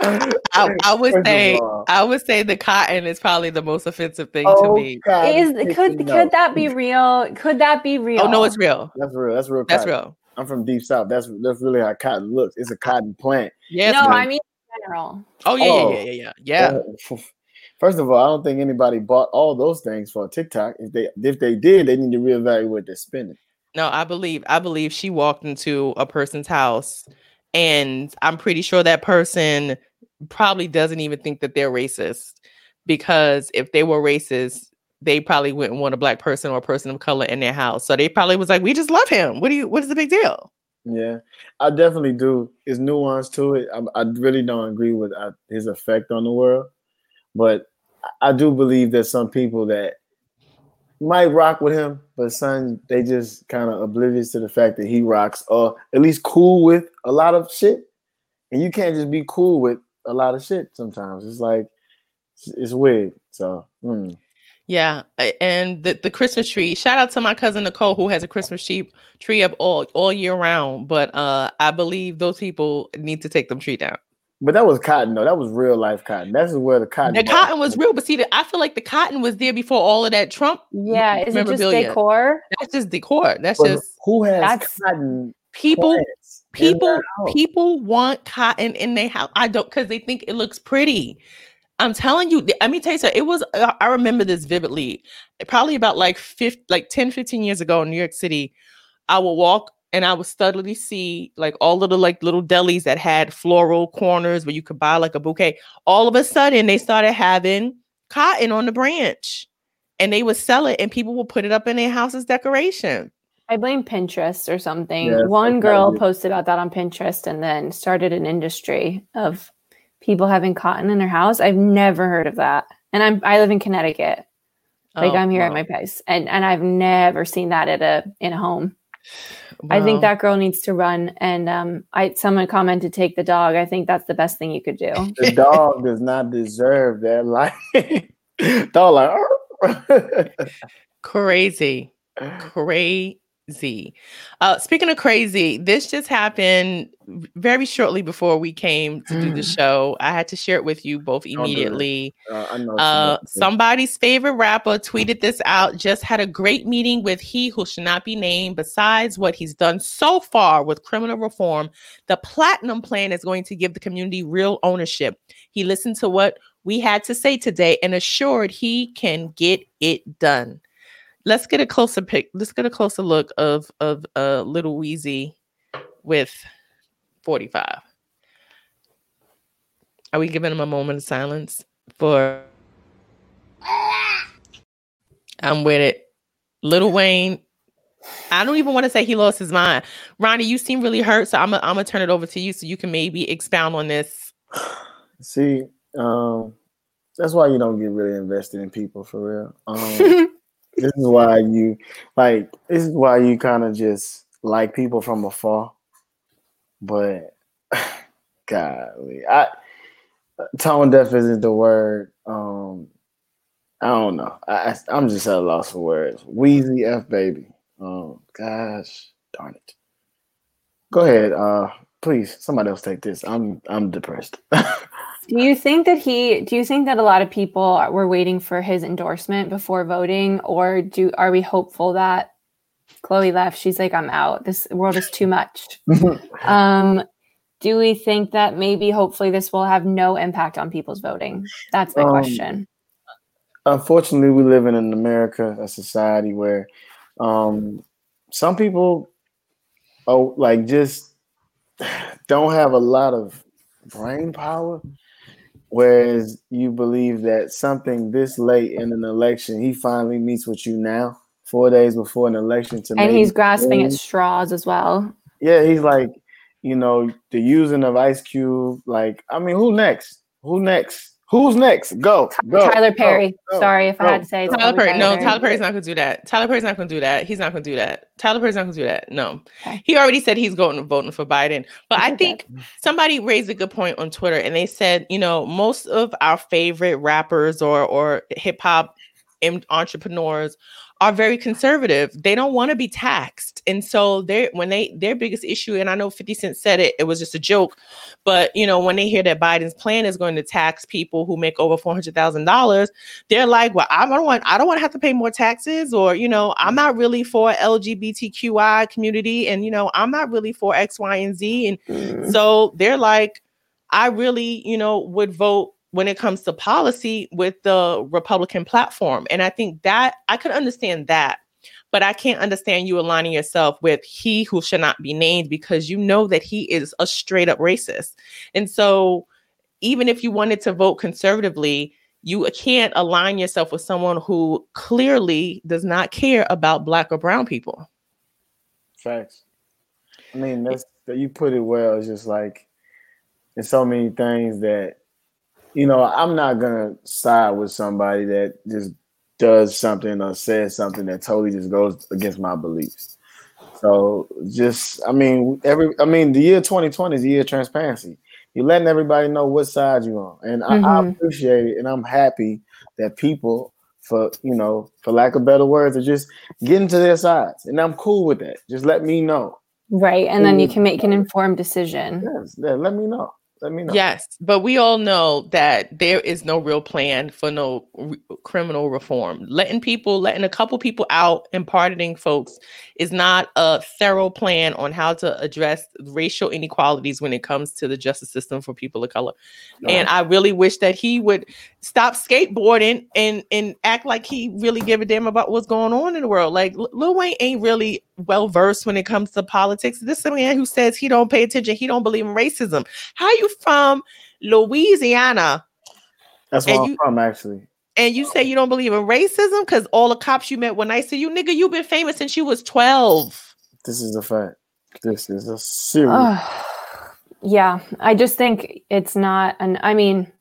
I, I would say I would say the cotton is probably the most offensive thing Oh, to me. God, Is could the could note. that be real? Could that be real? Oh no, it's real. That's real. That's real. That's cotton. real. I'm from deep south. That's that's really how cotton looks. It's a cotton plant. Yes. no, ma'am. I mean in general. oh yeah, Oh. yeah, yeah, yeah, yeah. Yeah. Uh, First of all, I don't think anybody bought all those things for TikTok. If they if they did, they need to reevaluate their spending. No, I believe I believe she walked into a person's house and I'm pretty sure that person probably doesn't even think that they're racist because if they were racist, they probably wouldn't want a black person or a person of color in their house. So they probably was like, "We just love him. What do you what is the big deal?" Yeah, I definitely do. It's nuance to it. I, I really don't agree with uh, his effect on the world, but I- I do believe that some people that might rock with him, but son, they just kind of oblivious to the fact that he rocks, or at least cool with a lot of shit. And you can't just be cool with a lot of shit. Sometimes it's like it's, it's weird. So. mm. Yeah, and the, the Christmas tree. Shout out to my cousin Nicole who has a Christmas tree tree up all all year round. But uh, I believe those people need to take them tree down. But that was cotton, though. That was real life cotton. That's where the cotton. The bought- cotton was real, but see, the, I feel like the cotton was there before all of that Trump. Yeah, is it just decor? That's just decor. That's But just who has That's- cotton people. People people want cotton in their house. I don't because they think it looks pretty. I'm telling you, let me tell you something. It was, uh, I remember this vividly. Probably about like 50, like 10, 15 years ago in New York City, I would walk and I would steadily see like all of the like little delis that had floral corners where you could buy like a bouquet. All of a sudden, they started having cotton on the branch and they would sell it and people would put it up in their house as decoration. I blame Pinterest or something. Yeah, One girl posted about that on Pinterest and then started an industry of people having cotton in their house. I've never heard of that. And I'm I live in Connecticut. Like oh, I'm here wow. at my place. And and I've never seen that at a in a home. Wow. I think that girl needs to run. And um I someone commented take the dog. I think that's the best thing you could do. The dog does not deserve that life. dog like crazy. Crazy Z. Uh, speaking of crazy, this just happened very shortly before we came to do the show. I had to share it with you both immediately. Uh, uh, somebody's favorite rapper tweeted this out. Just had a great meeting with he who should not be named. Besides what he's done so far with criminal reform, the Platinum Plan is going to give the community real ownership. He listened to what we had to say today and assured he can get it done let's get a closer pic. Let's get a closer look of of uh little Weezy with 45. Are we giving him a moment of silence for I'm with it. Lil Wayne. I don't even want to say he lost his mind. Ronnie, you seem really hurt, so I'm gonna I'm gonna turn it over to you so you can maybe expound on this. See, um, that's why you don't get really invested in people for real. Um, this is why you like this is why you kind of just like people from afar. But golly, I tone deaf isn't the word. Um I don't know. I, I'm just at a loss for words. Weezy F baby. Oh gosh darn it. Go ahead. Uh, please, somebody else take this. I'm I'm depressed. Do you think that he? Do you think that a lot of people were waiting for his endorsement before voting, or do are we hopeful that Chloe left? She's like, I'm out. This world is too much. um, do we think that maybe, hopefully, this will have no impact on people's voting? That's my um, question. Unfortunately, we live in an America, a society where um, some people, oh, like just don't have a lot of brain power Whereas you believe that something this late in an election, he finally meets with you now, four days before an election to And he's grasping at straws as well. Yeah, he's like, you know, the using of Ice Cube. Like, I mean, who next? Who next? Who's next? Go, go. Tyler Perry. Go, Sorry if go. I had to say Tyler Perry. No, Perry. Tyler Perry's not gonna do that. Tyler Perry's not gonna do that. He's not gonna do that. Tyler Perry's not gonna do that. No. Okay. He already said he's going to voting for Biden. But I think somebody raised a good point on Twitter and they said, you know, most of our favorite rappers or or hip hop entrepreneurs are very conservative. They don't want to be taxed. And so they when they their biggest issue, and I know 50 Cent said it, it was just a joke, but you know, when they hear that Biden's plan is going to tax people who make over four hundred thousand dollars, they're like, Well, I don't want I don't want to have to pay more taxes, or you know, I'm not really for LGBTQI community, and you know, I'm not really for X, Y, and Z. And mm. so they're like, I really, you know, would vote when it comes to policy with the Republican platform. And I think that I could understand that, but I can't understand you aligning yourself with he who should not be named because you know that he is a straight up racist. And so even if you wanted to vote conservatively, you can't align yourself with someone who clearly does not care about black or brown people. Facts. I mean, that's you put it well. It's just like there's so many things that you know, I'm not gonna side with somebody that just does something or says something that totally just goes against my beliefs. So just, I mean, every, I mean, the year 2020 is the year of transparency. You're letting everybody know what side you're on, and mm-hmm. I, I mm-hmm. appreciate it, and I'm happy that people, for you know, for lack of better words, are just getting to their sides, and I'm cool with that. Just let me know. Right, and then you can make an informed decision. Yes, yeah, let me know. Let me know. Yes, but we all know that there is no real plan for no re- criminal reform. Letting people, letting a couple people out and pardoning folks is not a thorough plan on how to address racial inequalities when it comes to the justice system for people of color. And I really wish that he would stop skateboarding and and act like he really give a damn about what's going on in the world. Like Lil Wayne ain't really well versed when it comes to politics. This is a man who says he don't pay attention, he don't believe in racism. How you from Louisiana That's where and I'm you- from, actually. And you say you don't believe in racism because all the cops you met were nice to you, nigga? You've been famous since you was twelve. This is a fact. This is a serious. Ugh. yeah, I just think it's not an. I mean,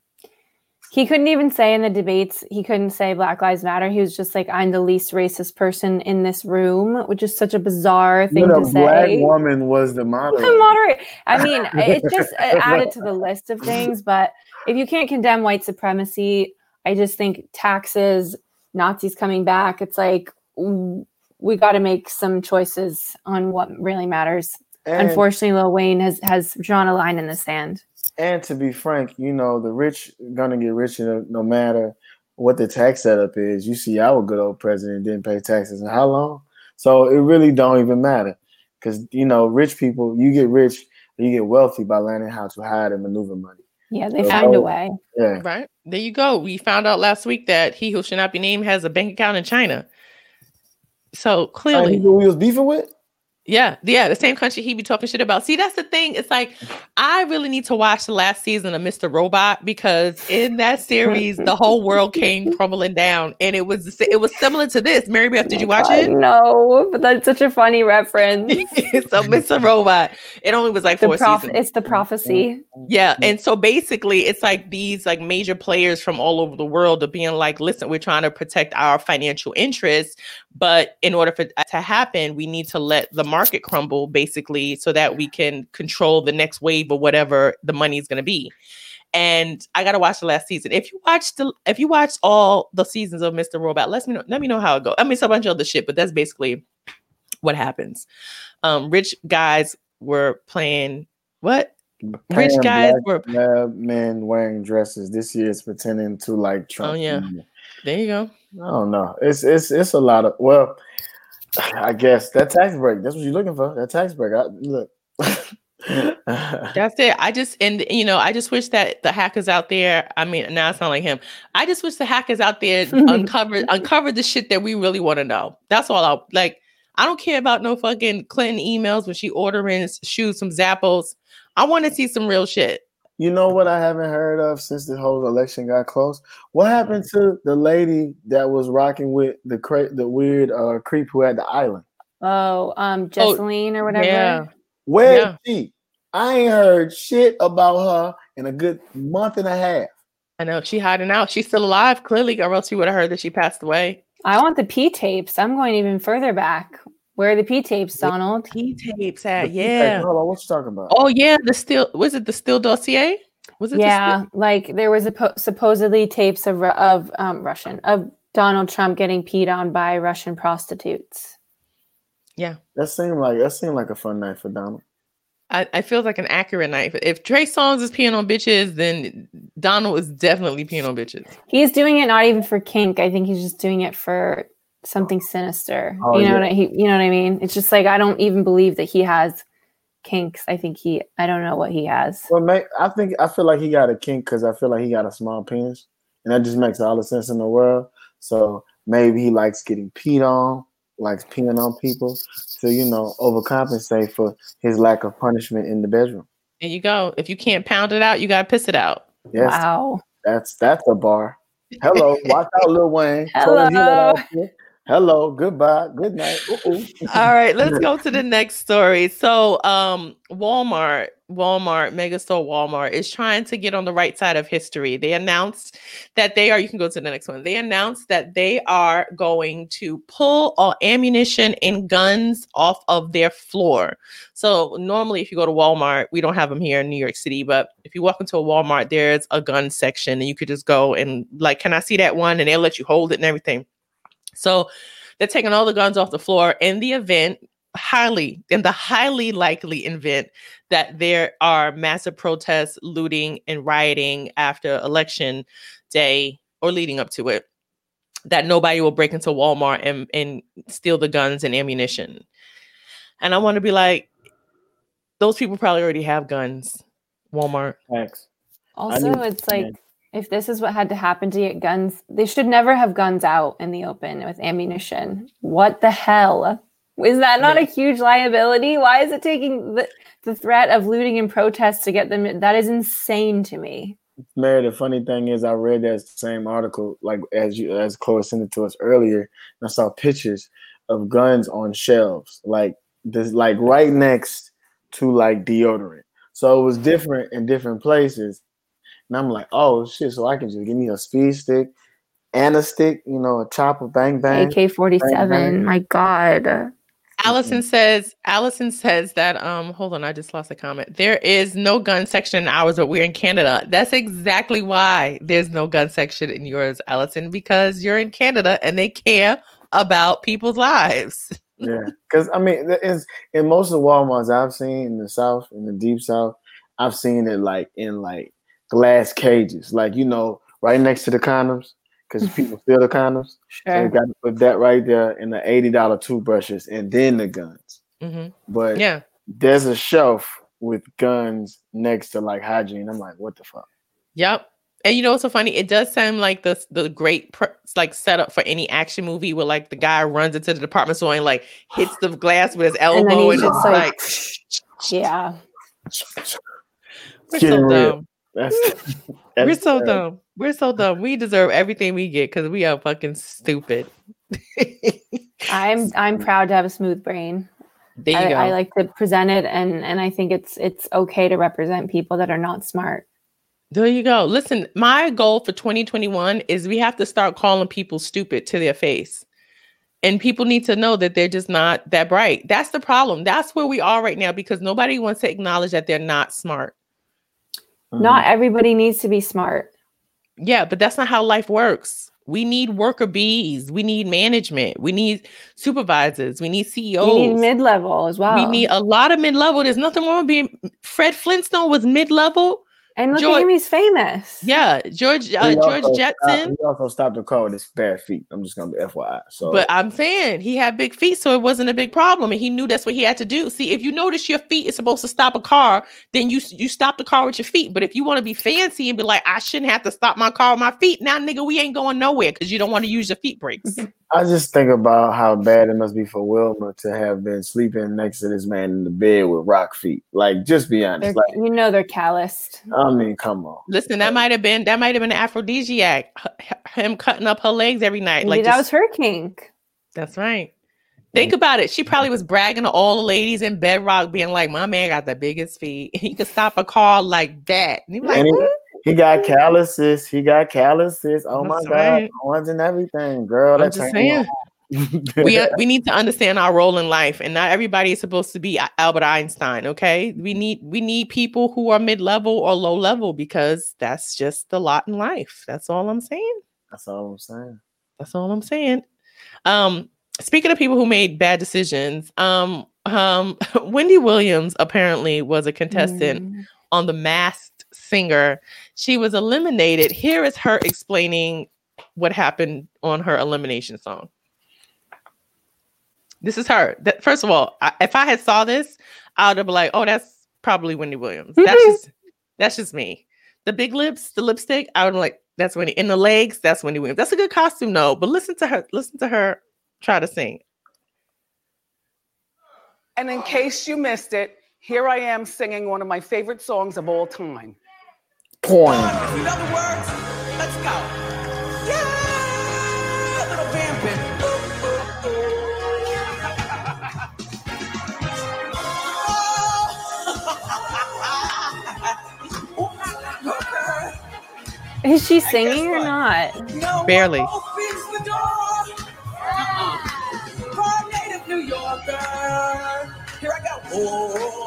he couldn't even say in the debates. He couldn't say Black Lives Matter. He was just like, "I'm the least racist person in this room," which is such a bizarre thing When to a black say. woman was the moderator. Moderate. I mean, it just uh, added to the list of things. But if you can't condemn white supremacy, I just think taxes, Nazis coming back. It's like we got to make some choices on what really matters. And, Unfortunately, Lil Wayne has has drawn a line in the sand. and to be frank, you know, the rich gonna get richer no matter what the tax setup is. You see, our good old president didn't pay taxes in how long? So it really don't even matter. Because you know, rich people, you get rich, you get wealthy by learning how to hide and maneuver money. Yeah, they So- find a oh, way. Yeah. Right there, you go. We found out last week that he who should not be named has a bank account in China. So clearly, who we was beefing with? Yeah, yeah, the same country he be talking shit about. See, that's the thing. It's like I really need to watch the last season of Mr. Robot because in that series, the whole world came crumbling down, and it was it was similar to this. Mary Beth, did you watch it? No, but that's such a funny reference. so Mr. Robot, it only was like the four prof- seasons. it's the prophecy. Yeah, and so basically, it's like these like major players from all over the world are being like, "Listen, we're trying to protect our financial interests, but in order for that to happen, we need to let the market crumble, basically, so that we can control the next wave or whatever the money is going to be." And I gotta watch the last season. If you watch the, if you watch all the seasons of Mr. Robot, let me know. Let me know how it goes. I mean, it's a bunch of other shit, but that's basically what happens. Um, rich guys were playing what? Rich guys black were men wearing dresses. This year is pretending to like Trump. Oh, yeah. There you go. I don't know. It's it's it's a lot of well, I guess that tax break. That's what you're looking for. That tax break. I, look. That's it. I just and you know, I just wish that the hackers out there. I mean, now it's not like him. I just wish the hackers out there uncovered uncovered the shit that we really want to know. That's all I like. I don't care about no fucking Clinton emails when she ordering shoes from Zappos. I want to see some real shit. You know what I haven't heard of since the whole election got close? What happened to the lady that was rocking with the cra- the weird uh, creep who had the island? Oh, um, Jesseline or whatever. Yeah. Where is Yeah. she? I ain't heard shit about her in a good month and a half. I know she hiding out. She's still alive, clearly, or else you would have heard that she passed away. I want the P tapes. I'm going even further back. Where are the P tapes, Donald? P tapes at Hey, yeah. hold on, what you talking about? Oh yeah, the Steele was it the Steele dossier? Was it the Yeah, like there was a po- supposedly tapes of of um, Russian of Donald Trump getting peed on by Russian prostitutes. Yeah, that seemed like that seemed like a fun night for Donald. I, I feel like an accurate night. If Trey Songz is peeing on bitches, then Donald is definitely peeing on bitches. He's doing it not even for kink. I think he's just doing it for something oh. sinister. Oh, you know yeah. what I, he, you know what I mean? It's just like I don't even believe that he has kinks. I think he I don't know what he has. Well, mate, I think I feel like he got a kink because I feel like he got a small penis, and that just makes all the sense in the world. So maybe he likes getting peed on, likes peeing on people to you know overcompensate for his lack of punishment in the bedroom. There you go. If you can't pound it out, you gotta piss it out. Yes, Wow. that's that's a bar. Hello, watch out, Lil Wayne. Told him he Hello. Hello, goodbye, good night. All right, let's go to the next story. So, um, Walmart, Walmart, megastore Walmart is trying to get on the right side of history. They announced that they are, you can go to the next one. They announced that they are going to pull all ammunition and guns off of their floor. So, normally, if you go to Walmart, we don't have them here in New York City, but if you walk into a Walmart, there's a gun section and you could just go and, like, can I see that one? And they'll let you hold it and everything. So, they're taking all the guns off the floor in the event highly, in the highly likely event that there are massive protests, looting, and rioting after election day or leading up to it, that nobody will break into Walmart and, and steal the guns and ammunition. And I want to be like, those people probably already have guns. Walmart. Thanks. Also, it's like yeah. If this is what had to happen to get guns, they should never have guns out in the open with ammunition. What the hell? Is that not a huge liability? Why is it taking the, the threat of looting and protests to get them? That is insane to me. Mary, the funny thing is, I read that same article, like as you as Chloe sent it to us earlier, and I saw pictures of guns on shelves, like this, like right next to like deodorant. So it was different in different places, and I'm like, oh shit! So I can just give me a speed stick and a stick, you know, a chopper, bang bang, AK forty seven. My God. Allison says, Allison says that um hold on, I just lost a comment. There is no gun section in ours, but we're in Canada. That's exactly why there's no gun section in yours, Allison, because you're in Canada and they care about people's lives. yeah, because I mean, it's in most of the Walmarts I've seen in the South, in the deep South, I've seen it like in like glass cages, like you know, right next to the condoms because people steal the condoms. Sure. So you got to put that right there in the eighty dollar toothbrushes and then the guns. Mm-hmm. But yeah, there's a shelf with guns next to like hygiene. I'm like, what the fuck? Yep. And you know what's so funny? It does sound like the the great pr- like setup for any action movie where like the guy runs into the department store and like hits the glass with his elbow and, and it's like, like yeah. We're so dumb. That's, that's We're so dumb. We're so dumb. We deserve everything we get because we are fucking stupid. I'm I'm proud to have a smooth brain. There you I, go. I like to present it and and I think it's it's okay to represent people that are not smart. There you go. Listen, my goal for 2021 is we have to start calling people stupid to their face. And people need to know that they're just not that bright. That's the problem. That's where we are right now because nobody wants to acknowledge that they're not smart. Mm-hmm. Not everybody needs to be smart. Yeah, but that's not how life works. We need worker bees. We need management. We need supervisors. We need CEOs. We need mid level as well. We need a lot of mid level. There's nothing wrong with being. Fred Flintstone was mid level. And look George, at him, he's famous. Yeah, George uh, George Jetson. he also stopped the car with his bare feet. I'm just gonna be FYI. So, but I'm saying he had big feet, so it wasn't a big problem, and he knew that's what he had to do. See, if you notice your feet is supposed to stop a car, then you you stop the car with your feet. But if you want to be fancy and be like, I shouldn't have to stop my car with my feet, now nigga, we ain't going nowhere because you don't want to use your feet brakes. I just think about how bad it must be for Wilma to have been sleeping next to this man in the bed with rock feet. Like, just be honest. Like, you know they're calloused. I mean, come on. Listen, that might have been that might have been an aphrodisiac. Him cutting up her legs every night. Maybe like that just, was her kink. That's right. Think about it. She probably was bragging to all the ladies in bedrock, being like, "My man got the biggest feet. He could stop a car like that." And he like, he got calluses. He got calluses. Oh That's my right. god, horns and everything, girl. I'm just saying. we uh, we need to understand our role in life, and not everybody is supposed to be Albert Einstein. Okay, we need we need people who are mid level or low level because that's just the lot in life. That's all I'm saying. That's all I'm saying. That's all I'm saying. Um, speaking of people who made bad decisions, um, um, Wendy Williams apparently was a contestant mm. on The Masked Singer. She was eliminated. Here is her explaining what happened on her elimination song. This is her. That, first of all, I, if I had saw this, I would have been like, "Oh, that's probably Wendy Williams." That's mm-hmm. just that's just me. The big lips, the lipstick, I would like that's Wendy. In the legs, that's Wendy Williams. That's a good costume, though. But listen to her. Listen to her try to sing. And in case you missed it, here I am singing one of my favorite songs of all time. Porn. In other words, let's go. Yeah, little vamping. Is she singing or not? Barely. New Yorker. Here I go.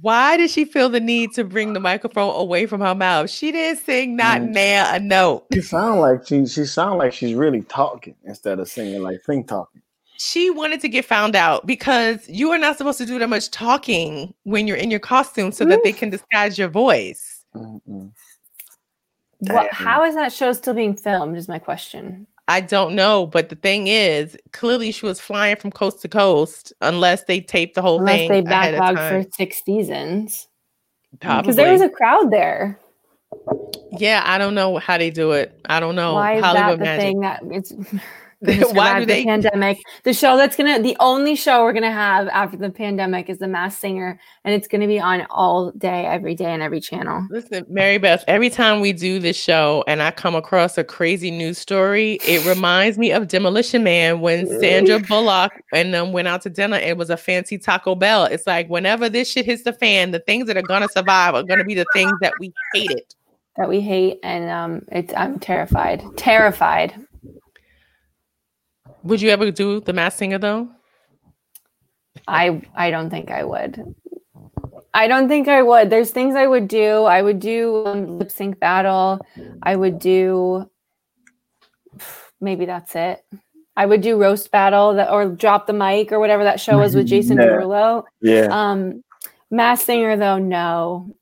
Why did she feel the need to bring the microphone away from her mouth? She didn't sing not Mm. near a note. She sound like she she sound like she's really talking instead of singing like think talking. She wanted to get found out because you are not supposed to do that much talking when you're in your costume so that they can disguise your voice. Damn. how is that show still being filmed? Is my question. I don't know, but the thing is, clearly she was flying from coast to coast unless they taped the whole Unless thing Unless they backlogged for six seasons. Because there was a crowd there. yeah, I don't know how they do it. I don't know. Why is Hollywood that the magic. thing that it's Why do survive the they- pandemic? The show that's gonna the only show we're gonna have after the pandemic is the Masked Singer, and it's gonna be on all day, every day, and every channel. Listen, Mary Beth, every time we do this show and I come across a crazy news story, it reminds me of Demolition Man when Sandra Bullock and them went out to dinner. It was a fancy Taco Bell. It's like whenever this shit hits the fan, the things that are gonna survive are gonna be the things that we hated. That we hate, and um, it's I'm terrified, terrified. Would you ever do the Masked Singer though? I I don't think I would. I don't think I would. There's things I would do. I would do um, lip sync battle. I would do. Maybe that's it. I would do roast battle that or drop the mic or whatever that show was with Jason Yeah. Derulo. Yeah, Um, Masked Singer though, no.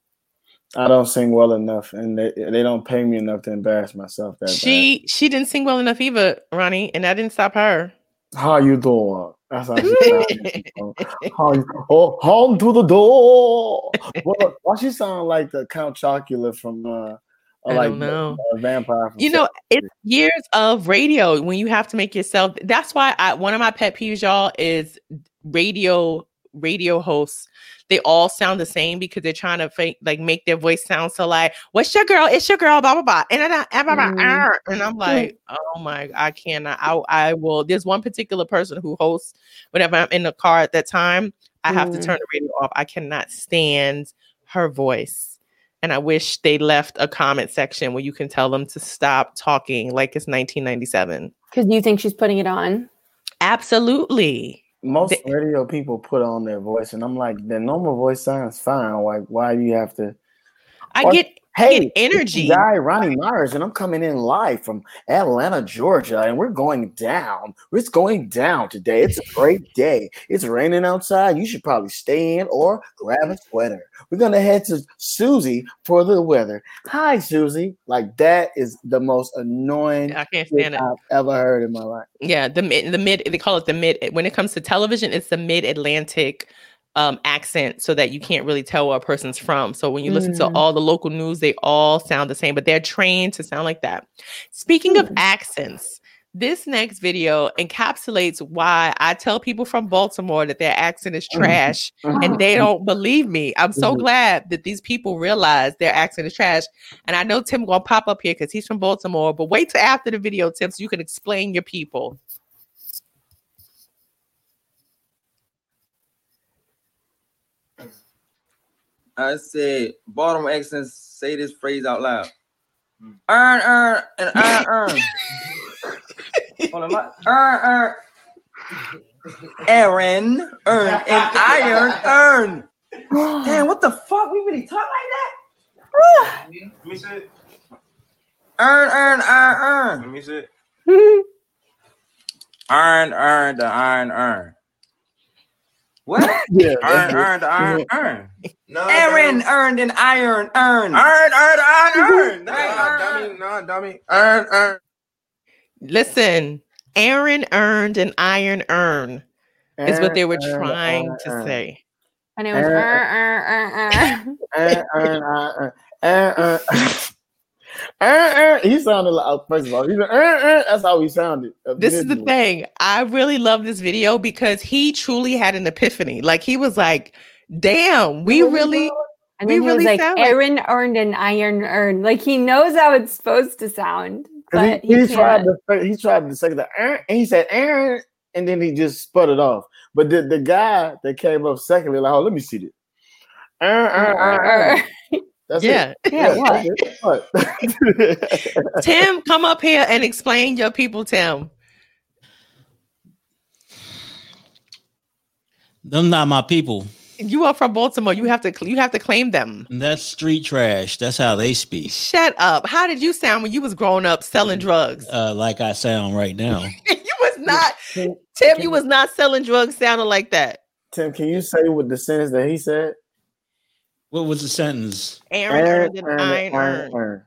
I don't sing well enough, and they they don't pay me enough to embarrass myself. That She she didn't sing well enough either, Ronnie, and that didn't stop her. how you doing? That's how she. How you, oh, home to the door. Well, why she sound like the Count Chocula from uh, I like don't know. the, vampire? From You know, it's years of radio when you have to make yourself. That's why I one of my pet peeves, y'all, is radio radio hosts. They all sound the same because they're trying to fake, like make their voice sound so like, "What's your girl? It's your girl." Blah blah blah. And, I- blah, blah, Mhm. arr. and I'm like, oh my, I cannot. I I will. There's one particular person who hosts whenever I'm in the car at that time. I have to Mhm. turn the radio off. I cannot stand her voice. And I wish they left a comment section where you can tell them to stop talking like it's 1997. Because you think she's putting it on. Absolutely. Most radio people put on their voice, and I'm like, the normal voice sounds fine. Like, why do you have to? I get Hey, get it's the energy. guy Ronnie Myers, and I'm coming in live from Atlanta, Georgia, and we're going down. It's going down today. It's a great day. It's raining outside. You should probably stay in or grab a sweater. We're gonna head to Susie for the weather. Hi, Susie. Like that is the most annoying I can't stand it. I've ever heard in my life. Yeah, the mid, the mid, they call it the mid. When it comes to television, it's the mid Atlantic um, accent, so that you can't really tell where a person's from. So when you listen to Mm. all the local news, they all sound the same, but they're trained to sound like that. Speaking of Hmm. accents, this next video encapsulates why I tell people from Baltimore that their accent is trash and they don't believe me. I'm so Mhm. glad that these people realize their accent is trash. And I know Tim gonna pop up here because he's from Baltimore, but wait till after the video, Tim, so you can explain your people. I said, Baltimore accents say this phrase out loud. Hmm. Earn, earn, and earn, earn. Hold on, my- earn, earn. Aaron, earn, and iron, earn. Damn, what the fuck? We really talk like that? Let me see it. Earn, earn, earn, earn. Let me see it. Earn, earn, the iron, earn. What? Yeah, Earn, that's earn, the iron, earn. No, Aaron, dummy. earned, and iron, earn. Earn, earn, earn, earn. Nah, Nah, dummy, no, dummy. Earn, earn. Listen, Aaron earned an iron earn is what they were Earn, earn, trying earn, to earn. say. And it was uh, uh, uh, uh. Earn, earn, earn, earn, earn, earn. Earn, earn. He sounded like first of all, he's like, earn, earn. That's how he sounded. This is the thing. I really love this video because he truly had an epiphany. Like he was like, damn, we really And We he really was like, sound like- Aaron earned an iron earned. Like he knows how it's supposed to sound. But he, he, he tried can't. to he tried to say the Aaron, and he said Aaron, and then he just sput it off. But the, the guy that came up secondly, like, oh, let me see this. Aaron, Aaron, Aaron, Aaron. That's Yeah. it. Yeah, what? that's. What? Tim, come up here and explain your people, Tim. Them not my people. You are from Baltimore. You have to you have to claim them. That's street trash. That's how they speak. Shut up. How did you sound when you was growing up selling drugs? Uh, like I sound right now. you was not Tim, Tim, you was not selling drugs sounding like that. Tim, can you say what the sentence that he said? What was the sentence? Aaron earned an Aaron, iron Aaron, earn. Aaron.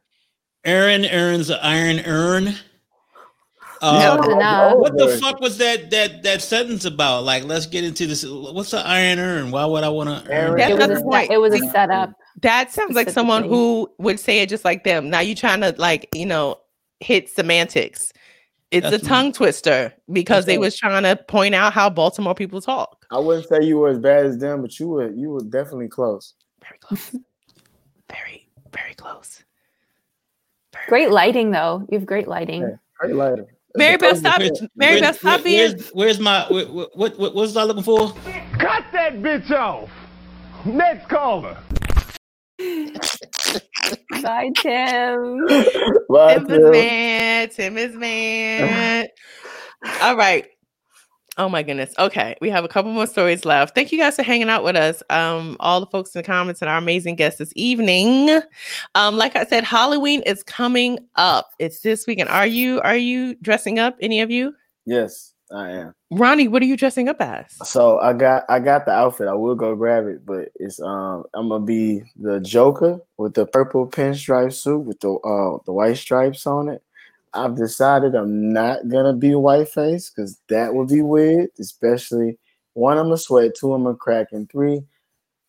Aaron earns an iron earn. That Uh, was what the fuck was that that that sentence about? Like, let's get into this. What's an iron earn? Why would I want to Aaron- earn? That's It was, a, the point. set- it was a setup. That sounds like someone who would say it just like them. Now you're trying to like, you know, hit semantics. It's That's a tongue twister because they That's was trying to point out how Baltimore people talk. I wouldn't say you were as bad as them, but you were you were definitely close. Very close. very, very close. Very Great lighting, though. You have great lighting. Yeah. Great lighter. Mary Beth, That's stop first- it. Mary Where's- Beth, stop being. Where's, where's my what, what what what was I looking for? Cut that bitch off. Next caller. Bye, Tim. Bye, Tim Tim is Tim. mad. Tim is mad. All right. Oh my goodness. Okay. We have a couple more stories left. Thank you guys for hanging out with us. Um, all the folks in the comments and our amazing guests this evening. Um, like I said, Halloween is coming up. It's this weekend. Are you are you dressing up? Any of you? Yes, I am. Ronnie, what are you dressing up as? So I got I got the outfit. I will go grab it, but it's um I'm gonna be the Joker with the purple pinstripe suit with the uh the white stripes on it. I've decided I'm not gonna be whiteface because that would be weird, especially one I'm a sweat, two I'm a crack, and three,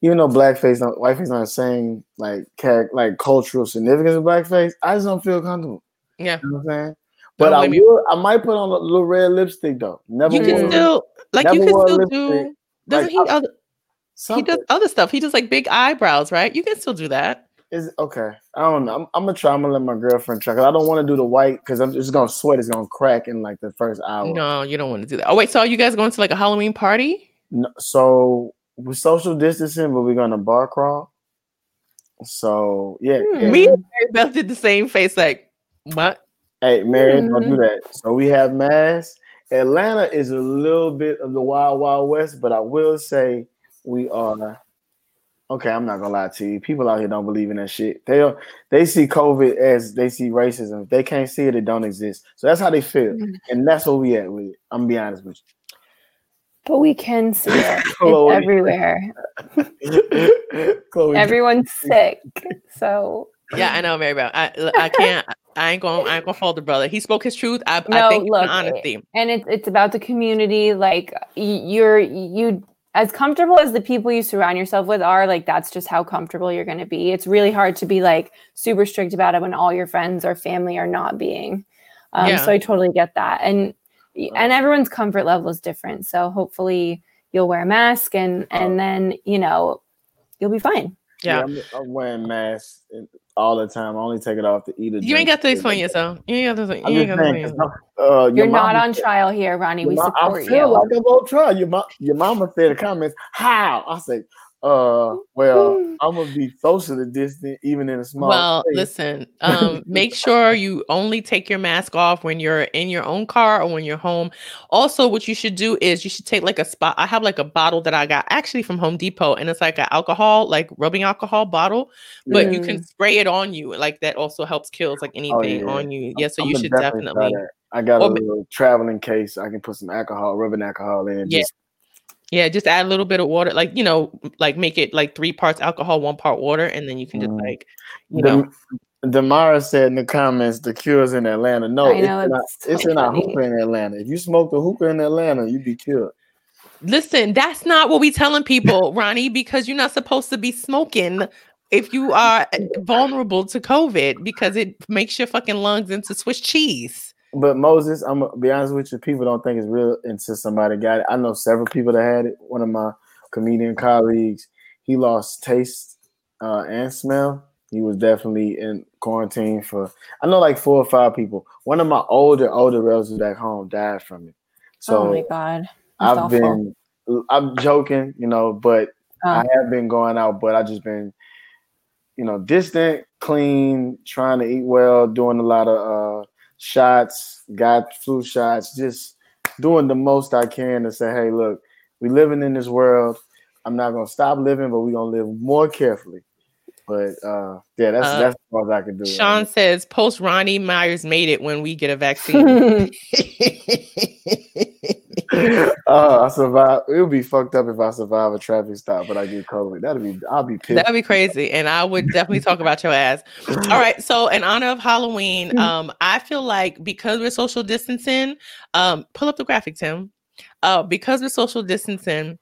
even though blackface not whiteface not the same like like cultural significance of blackface, I just don't feel comfortable. Yeah. You know what I'm saying? But Don't I will I might put on a little red lipstick though. Never You can still like you can still lipstick. do doesn't Like, he I- other he does other stuff. He does like big eyebrows, right? You can still do that. Is okay. I don't know. I'm, I'm gonna try. I'm gonna let my girlfriend try. Cause I don't want to do the white because I'm just gonna sweat. It's gonna crack in like the first hour. No, you don't want to do that. Oh wait, so are you guys going to like a Halloween party? No- so we're social distancing, but we're gonna bar crawl. So yeah, Hmm. yeah. Me and Mary Beth did the same face, like what? Hey, Mary, don't Hmm. do that. So we have masks. Atlanta is a little bit of the wild, wild west, but I will say we are. Okay, I'm not gonna lie to you. People out here don't believe in that shit. They don't, they see COVID as they see racism. If they can't see it, it don't exist. So that's how they feel, Mm. and that's what we at with it. I'm gonna be honest with you. But we can see it. Chloe. It's everywhere. Chloe, Everyone's sick. So Yeah, I know, Mary Beth. I, I can't. I ain't gonna I ain't going to hold the brother. He spoke his truth. I, I No, thank you for look, honesty. and it's it's about the community. Like you're you as comfortable as the people you surround yourself with are. Like that's just how comfortable you're going to be. It's really hard to be like super strict about it when all your friends or family are not being. Um, Yeah. So I totally get that, and and everyone's comfort level is different. So hopefully you'll wear a mask and and then you know you'll be fine. Yeah. I'm, I'm wearing masks all the time. I only take it off to eat. it. You ain't got to explain yourself. You ain't got to. You ain't got to saying, yourself. Uh, your You're not on said- trial here, Ronnie. We Your ma- support I feel you. like I'm on trial. Your, mom, your mama said the comments, how? I say, uh, well, I'm gonna be socially distant even in a small. Well, listen. Um, make sure you only take your mask off when you're in your own car or when you're home. Also, what you should do is you should take like a spot. I have like a bottle that I got actually from Home Depot, and it's like an alcohol, like rubbing alcohol bottle, but you can spray it on you. Like that also helps kills like anything Oh, yeah. on you. Yeah, so I'm you should try definitely. I got a Or ma- little traveling case. I can put some alcohol, rubbing alcohol in. Yeah. Just, Yeah, just add a little bit of water, like you know, like make it like three parts alcohol, one part water, and then you can just Mm. like, you know, Dem- Demara said in the comments, the cure's in Atlanta. No, I it's, know, in, our, it's it's in our funny. hookah in Atlanta. If you smoke a hookah in Atlanta, you'd be cured. listen, that's not what we telling people, Ronnie, because you're not supposed to be smoking if you are uh, vulnerable to COVID because it makes your fucking lungs into Swiss cheese. But Moses, I'm gonna be honest with you, people don't think it's real until somebody got it. I know several people that had it. One of my comedian colleagues, he lost taste uh, and smell. He was definitely in quarantine for I know like four or five people. One of my older, older relatives back home died from it. So oh my god. That's I've awful. been I'm joking, you know, but I Oh. have been going out, but I just been, you know, distant, clean, trying to eat well, doing a lot of uh shots, got flu shots, just doing the most I can to say, hey, look, we living in this world. I'm not gonna stop living, but we're gonna live more carefully. But uh, yeah, that's Uh, that's as I can do. Sean says, "Post Ronnie Myers made it when we get a vaccine." uh, I survive. It would be fucked up if I survive a traffic stop, but I get COVID. That'd be. I'll be pissed. That'd be crazy, and I would definitely talk about your ass. All right, so in honor of Halloween, um, I feel like because we're social distancing, um, pull up the graphic, Tim. Uh, because we're social distancing,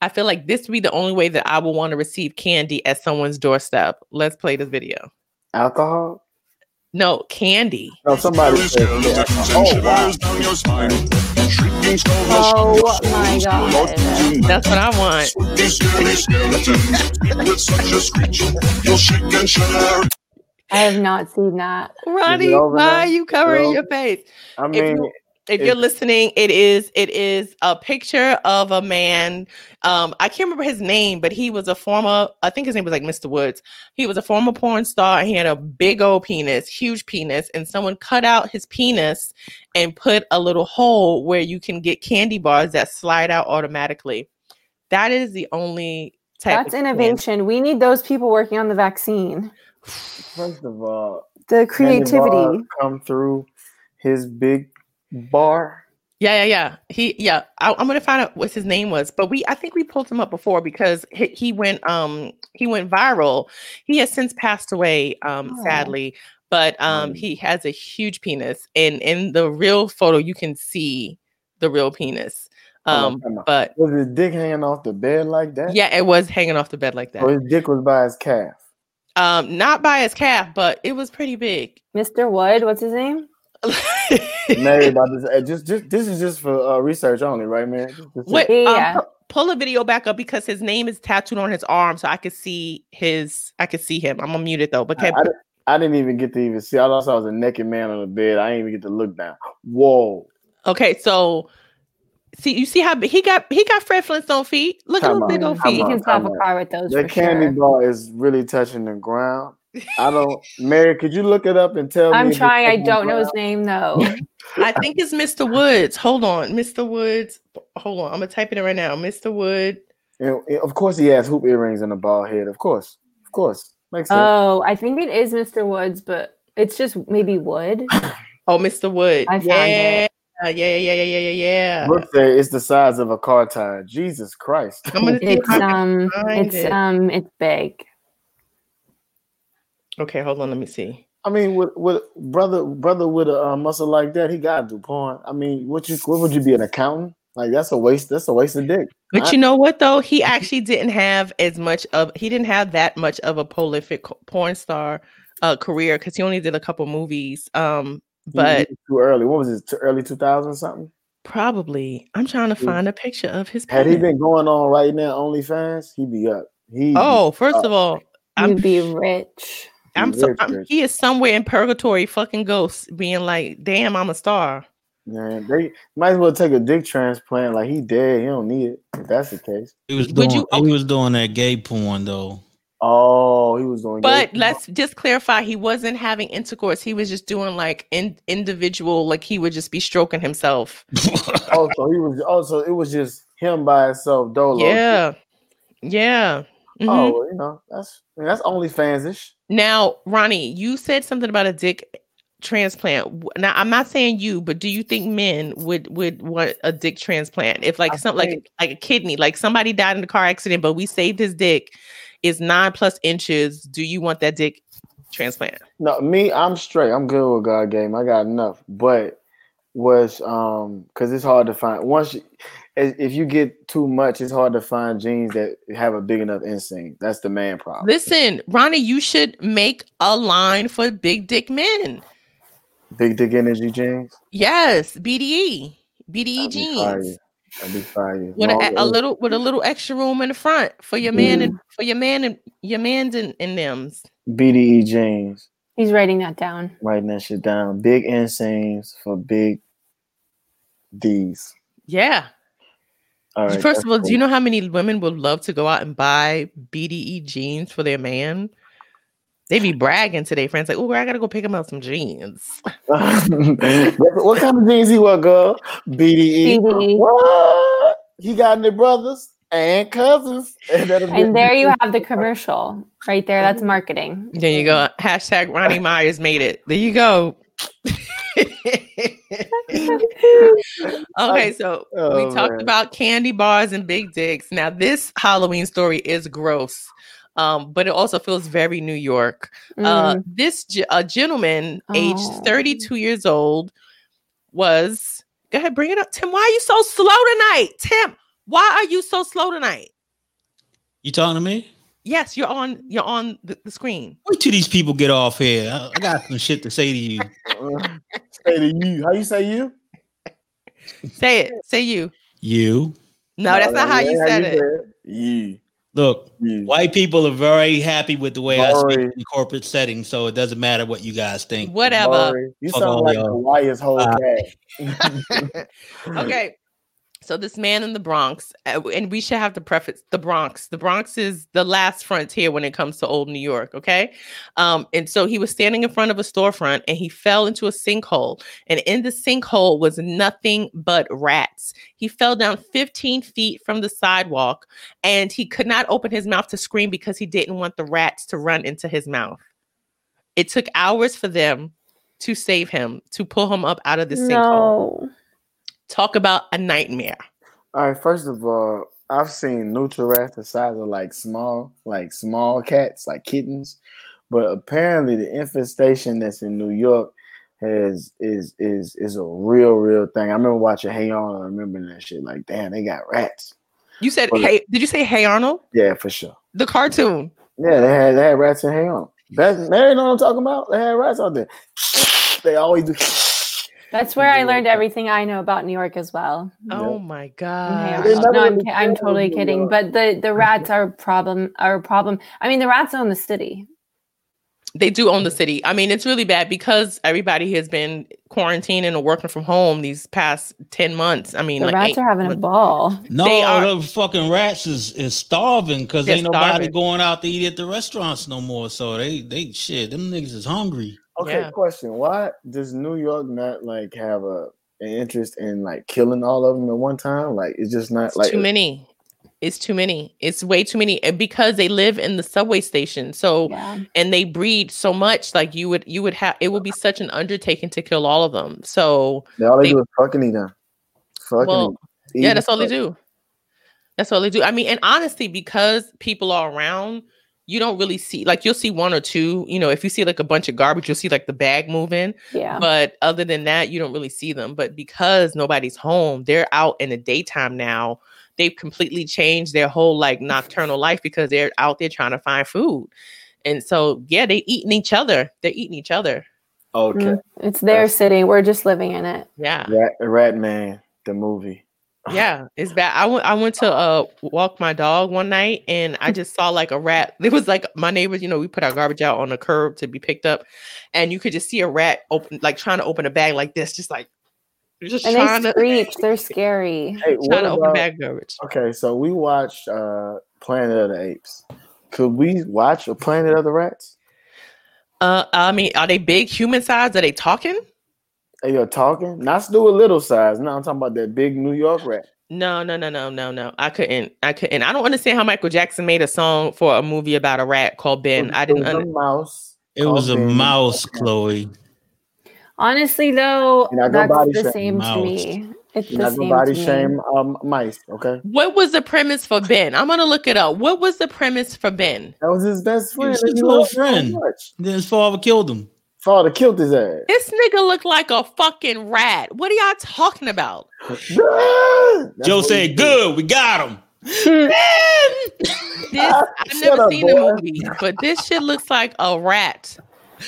I feel like this would be the only way that I would want to receive candy at someone's doorstep. Let's play this video. Alcohol? No, candy. No, somebody said. yeah. Oh wow. Oh my god. That's what I want. I have not seen that. Ronnie, why are you covering Well, your face? I mean, you- if you're listening, it is it is a picture of a man. Um, I can't remember his name, but he was a former. I think his name was like Mr. Woods. He was a former porn star. And he had a big old penis, huge penis, and someone cut out his penis and put a little hole where you can get candy bars that slide out automatically. That is the only type. That's of candy- innovation. We need those people working on the vaccine. first of all, The Candy Bar creativity. come through his big bar. Yeah, yeah, yeah. He, yeah. I, I'm gonna find out what his name was, but we, I think we pulled him up before because he, he went, um, he went viral. He has since passed away, um, Oh. sadly, but um, Mm. he has a huge penis, and in the real photo, you can see the real penis. Um, time but Was his dick hanging off the bed like that? yeah, it was hanging off the bed like that. Or his dick was by his calf. Um, not by his calf, but it was pretty big. Mr. Wood, what's his name? Mary about this. uh, Just, just this is just for uh, research only, right, man? Just- just- What? Yeah. Um, pull a video back up because his name is tattooed on his arm, so I could see his. I could see him. I'm gonna mute it though. But I, I, didn't- I didn't even get to even see. I thought I was a naked man on the bed. I didn't even get to look down. Whoa! okay, so see, you see how he got. He got Fred Flintstone feet. Look at Time those big old time You feet. out. can stop a car with those The for candy sure. bar is really touching the ground. I don't, Mary. Could you look it up and tell me? I'm trying. I don't know his name though. I think it's Mr. Woods. Hold on, Mr. Woods. Hold on, I'm gonna type it in right now. Mr. Wood. And, and of course, he has hoop earrings and a bald head. Of course, of course, makes sense. oh, I think it is Mr. Woods, but it's just maybe Wood. Oh, Mr. Wood. I found yeah. it. yeah, yeah, yeah, yeah, yeah, yeah, yeah. Brooke it's the size of a car tire. Jesus Christ! I'm gonna It's um, it's it. um, it's big. Okay, hold on. Let me see. I mean, with, with brother brother with a uh, muscle like that, he got to do porn. I mean, what you what would you be an accountant? Like that's a waste. That's a waste of dick. But I- you know what though? He actually didn't have as much of he didn't have that much of a prolific porn star uh career because he only did a couple movies. Um, but too early. What was it? Too early two thousand something. probably I'm trying to find a picture of his. Had he penis. been going on right now OnlyFans, he'd be up. He Oh, first of all, I'm You'd be rich. I'm, so, I'm he is somewhere in purgatory, fucking ghosts, being like, "Damn, I'm a star." man, they might as well take a dick transplant. Like he dead, he don't need it. If that's the case. He was Would doing you- he was doing that gay porn though. Oh, he was doing. But gay- let's just clarify: he wasn't having intercourse. He was just doing like in, individual, like he would just be stroking himself. Oh, so he was. Oh, so it was just him by himself. Dolo. Yeah, yeah. Mhm. Oh, you know that's that's OnlyFans ish. Now, Ronnie, you said something about a dick transplant. Now, I'm not saying you, but do you think men would would want a dick transplant if like I something like like a kidney, like somebody died in a car accident, but we saved his dick is nine plus inches? Do you want that dick transplant? No, me, I'm straight. I'm good with God game. I got enough. But was um because it's hard to find once you, if if you get too much, it's hard to find jeans that have a big enough inseam. That's the man problem. Listen, Ronnie, you should make a line for big dick men. Big dick energy jeans. Yes, BDE, BDE That'd jeans. That'd be fire. with a, a little with a little extra room in the front for your man and for your man and your man's and, and them's. BDE jeans. He's writing that down. Writing that shit down. Big inseams for big D's. Yeah. All right. First of all, do you know how many women would love to go out and buy BDE jeans for their man? They be bragging to their friends like, "Oh, I gotta go pick him up some jeans." what, what kind of jeans he wear, girl? BDE. BDE. What? He got any brothers? and cousins. And, And there you have the commercial right there. That's marketing. There you go. Hashtag Ronnie Myers made it. There you go. okay, so Oh, we talked man. about candy bars and big dicks. Now, this Halloween story is gross, um, but it also feels very New York. Uh, Mm. this ge- a gentleman, aged Oh. 32 years old, was go ahead, bring it up. Tim, why are you so slow tonight? Tim, why are you so slow tonight? You talking to me? Yes, you're on. You're on the, the screen. Wait till these people get off here. I, I got some shit to say to you. Say to you. How you say you? Say it. Say you. You No, that's not how that you ain't said it. You. look. You. White people are very happy with the way I speak Maury. in corporate settings, so it doesn't matter what you guys think. Whatever. Maury, You Fuck sound like y'all. the whitest whole Uh, cat. okay. So this man in the Bronx, uh, and we should have to preface the Bronx. The Bronx is the last frontier when it comes to old New York. Okay, um, and so he was standing in front of a storefront, and he fell into a sinkhole, and in the sinkhole was nothing but rats. He fell down 15 feet from the sidewalk, and he could not open his mouth to scream because he didn't want the rats to run into his mouth. It took hours for them to save him, to pull him up out of the sinkhole. Talk about a nightmare. All right, first of all, I've seen nutria rats the size of like small, like small cats, like kittens. But apparently the infestation that's in New York has is is is a real, real thing. I remember watching Hey On, I remember that shit. Like, damn, they got rats. You said, Well, "Hey, did you say Hey Arnold?" Yeah, for sure. The cartoon. Yeah, they had they had rats in Hey On. That's Mary know what I'm talking about? They had rats out there. They always do That's where I learned everything I know about New York as well. Oh my god. No, I'm, I'm totally kidding. But the, the rats are problem. Are a problem. I mean, the rats own the city. They do own the city. I mean, it's really bad because everybody has been quarantining or working from home these past 10 months. I mean, The like rats eight are having a ball. No, They are- the fucking rats is, is starving because ain't nobody starving. going out to eat at the restaurants no more. So they they shit, them niggas is hungry. Okay, Yeah. question. Why does New York not like have a an interest in like killing all of them at one time? Like it's just not It's like too many. It's too many. It's way too many and because they live in the subway station. So Yeah. and they breed so much like you would you would have it would be such an undertaking to kill all of them. So They- all they, They- do is fucking eat them. Fucking Well, eat. yeah, that's all they do. That's all they do. I mean, and honestly, because people are around, you don't really see like you'll see one or two. You know, if you see like a bunch of garbage, you'll see like the bag moving. Yeah. But other than that, you don't really see them. But because nobody's home, they're out in the daytime now. They've completely changed their whole like nocturnal life because they're out there trying to find food. And so, yeah, they eating each other. They're eating each other. Okay. Mm, It's their city. We're just living in it. Yeah. Rat, Rat Man, the movie. Yeah, it's bad. I went I went to uh walk my dog one night and I just saw like a rat. It was like my neighbors, you know, we put our garbage out on the curb to be picked up, and you could just see a rat open like trying to open a bag like this, just like just And trying they to screech. They're scary. Hey, trying to open about- bag garbage. Okay, so we watched uh Planet of the Apes. Could we watch a Planet of the Rats? Uh I mean, are they big human size? Are they talking? Hey, you're talking? Not do a little size. No, I'm talking about that big New York rat. No, no, no, no, no, no. I couldn't. I couldn't. I don't understand how Michael Jackson made a song for a movie about a rat called Ben. I didn't It was a under- mouse. It was a Ben. mouse, Chloe. Honestly, though, You're not gonna that's the shame same to me. It's You're the same gonna body to me. shame um, mice, okay? What was the premise for Ben? I'm gonna look it up. What was the premise for Ben? That was his best friend. was his he little loved so friend. Then his father killed him. Father killed his ass. This nigga look like a fucking rat. What are y'all talking about? Joe said, "Good, we got him." This I've never up, seen the boy. movie, but this shit looks like a rat.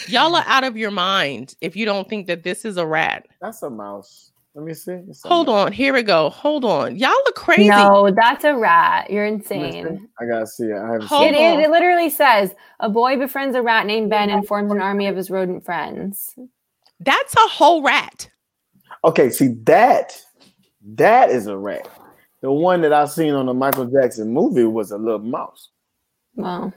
Y'all are out of your mind if you don't think that this is a rat. That's a mouse. Let me see. It's a Hold mouse. on, here we go. Hold on. Y'all are crazy. No, that's a rat. You're Let me see. insane. I gotta see it. I haven't Hold seen It, it. it, it literally says a boy befriends a rat named Ben and forms an army of his rodent friends. That's a whole rat. Okay, see that that is a rat. The one that I seen on the Michael Jackson movie was a little mouse. Well,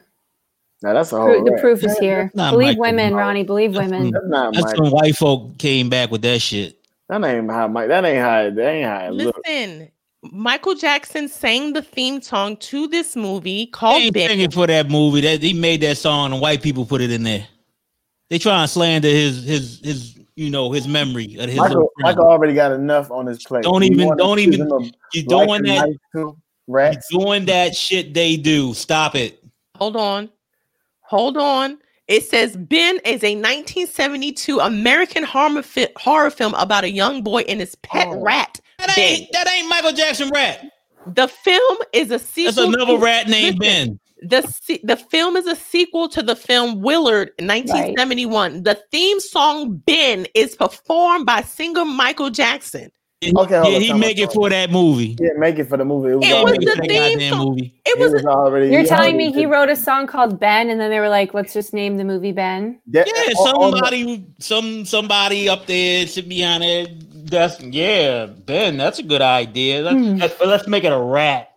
Now that's a whole pro- the rat. proof is here. Believe Michael women, Mouse. Ronnie. Believe women. That's not That's when white folk came back with that shit. That ain't how Mike. That ain't how. That ain't how it look. Listen, Michael Jackson sang the theme song to this movie called ain't Ben. singing for that movie. That he made that song and white people put it in there. They try and slander his his his you know his memory of his Michael. Michael already got enough on his plate. Don't even- don't even- You doing that? nice too? You doing that shit they do. Stop it. Hold on. Hold on. It says Ben is a 1972 American horror, fi- horror film about a young boy and his pet Oh. rat. That Ben. ain't that ain't Michael Jackson rat. The film is a sequel. That's another to- rat named Ben. The se- the film is a sequel to the film Willard in 1971. The theme song Ben is performed by singer Michael Jackson. And Okay, yeah, he time make it for that movie. Yeah, make it for the movie. It was, It was already, the for that theme song. movie. It it was, was already. You're telling me he did- wrote a song called Ben, and then they were like, "Let's just name the movie Ben." that- Yeah, on- on the- somebody, some somebody up there sitting behind there. That's yeah, Ben. That's a good idea. Let's, Hmm. let's- but let's make it a rat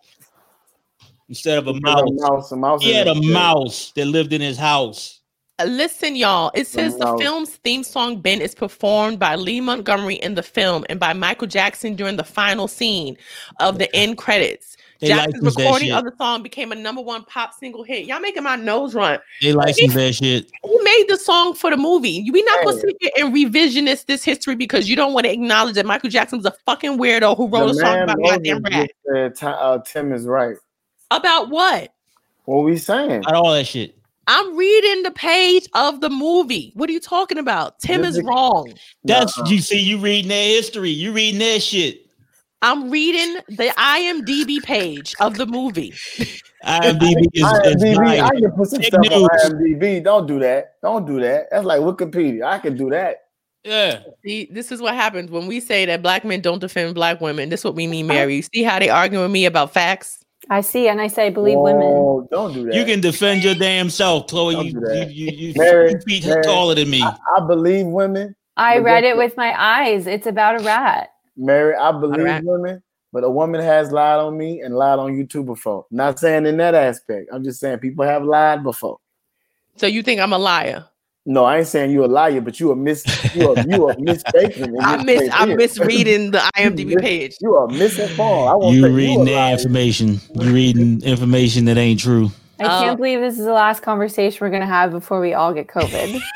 instead of a mouse. a mouse. mouse. A mouse. He had a mouse that lived in his house. Listen, y'all. It says the film's theme song "Ben" is performed by Lee Montgomery in the film and by Michael Jackson during the final scene of the end credits. They Jackson's licensed recording of the song became a number one pop single hit. Y'all making my nose run. They licensed that shit. Who made the song for the movie? We not gonna Hey. sit here and revisionist this history because you don't want to acknowledge that Michael Jackson was a fucking weirdo who wrote The a song about Moses goddamn rat. just said, Ti- uh, Tim is right. About what? What we saying? About all that shit. I'm reading the page of the movie. What are you talking about? Tim is wrong. That's Nuh-uh. you see, you reading their history. You reading their shit. I'm reading the IMDb page of the movie. IMDb is, is IMDb, I can put some Fake stuff on. IMDb. Don't do that. Don't do that. That's like Wikipedia. I can do that. Yeah. See, this is what happens when we say that black men don't defend black women. This is what we mean, Mary. You see how they arguing with me about facts? I see, and I say, believe women. Whoa, Don't do that. You can defend your damn self, Chloe. Don't You, do you, that. you, you, Mary, you feet Mary. taller than me. I, I believe women. I read it with my eyes. It's about a rat. Mary, I believe women, but a woman has lied on me and lied on you too before. Not saying in that aspect. I'm just saying people have lied before. So you think I'm a liar? No, I ain't saying you a liar, but you are mis you are you are mistaken. I this miss case I'm misreading the IMDb mis- page. You are misinformed. I won't You say reading a their liar. information. You reading information that ain't true. I can't believe this is the last conversation we're gonna have before we all get COVID.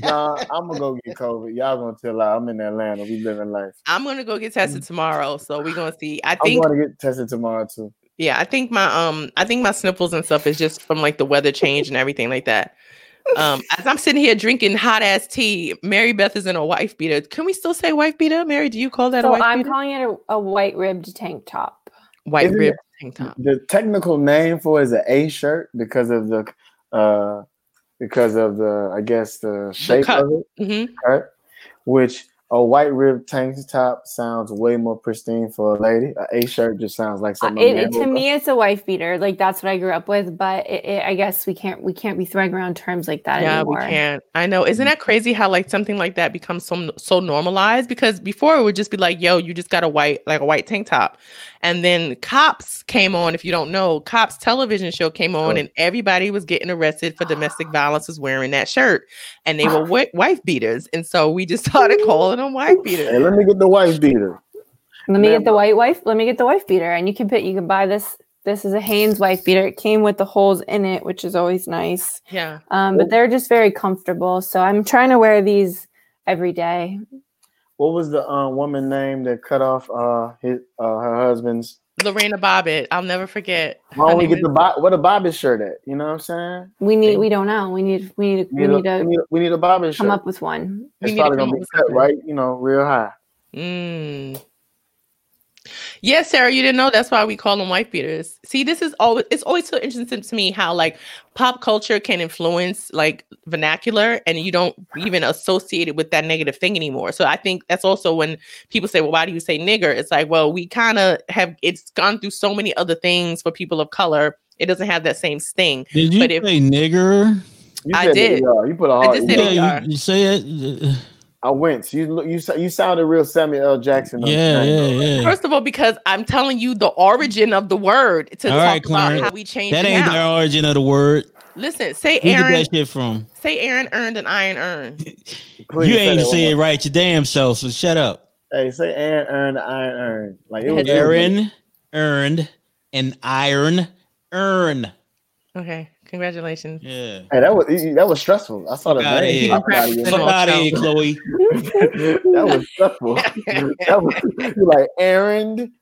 Nah, I'm gonna go get COVID. Y'all gonna tell out. I'm in Atlanta. We living life. I'm gonna go get tested tomorrow, so we're gonna see. I think I'm going to get tested tomorrow too. Yeah, I think my um I think my sniffles and stuff is just from like the weather change and everything like that. Um as I'm sitting here drinking hot ass tea, Mary Beth is in a wife beater. Can we still say wife beater? Mary, do you call that a so wife I'm beater? calling it a, a white ribbed tank top. White Isn't rib tank top. The technical name for it is an A shirt because of the uh because of the I guess the shape cut. of it, hmm right? Which a white rib tank top sounds way more pristine for a lady. A A shirt just sounds like Uh, something. it, a it- to me, it's a wife beater. Like that's what I grew up with. But it, it, I guess we can't we can't be throwing around terms like that Yeah, anymore. we can't. I know. Isn't that crazy how like something like that becomes so so normalized? Because before it would just be like, yo, you just got a white like a white tank top. And then cops came on, if you don't know, cops television show came on Sure. and everybody was getting arrested for domestic violence was wearing that shirt. And they were wi- wife beaters. And so we just started calling them wife Hey, beaters. let me get the wife beater. Let me Ma'am. get the white wife. Let me get the wife beater, and you can put you can buy this. This is a Hanes wife beater. It came with the holes in it, which is always nice. Yeah. Um, but they're just very comfortable. So I'm trying to wear these every day. What was the um, woman name that cut off uh his uh her husband's? Lorena Bobbitt. I'll never forget. Why don't we name get the is- Bob, what a Bobby shirt at? You know what I'm saying? We need. We don't know. We need. We need. We We need, need a, we need, a, we need a Bobby shirt. come up with one. we it's need probably gonna be cut right, you know, real high. Mm. Yes, Sarah, you didn't know that's why we call them wife beaters. See, this is always it's always so interesting to me how like pop culture can influence like vernacular and you don't even associate it with that negative thing anymore. So I think that's also when people say, Well, why do you say nigger? It's like, well, we kind of have it's gone through so many other things for people of color. It doesn't have that same sting. Did you But if- say nigger? You I said did. ER. You put a I hard. just said. Yeah, ER. you, you say it. I went. You look. You sa- you sounded real Samuel L. Jackson. Yeah, yeah, yeah. First of all, because I'm telling you the origin of the word to All talk right, about how we change That it ain't now. the origin of the word. Listen, say Where Aaron, did that shit from? say Aaron earned an iron earned. You ain't that say it right your damn self, so shut up. Hey, say Aaron earned, an iron earned. Like it was Aaron earned an iron earn. Okay, congratulations. Yeah. Hey, that was that was stressful. I saw the Fuck outta name. here. pop out of your Fuck out of here, Chloe. that was stressful. that was you like Aaron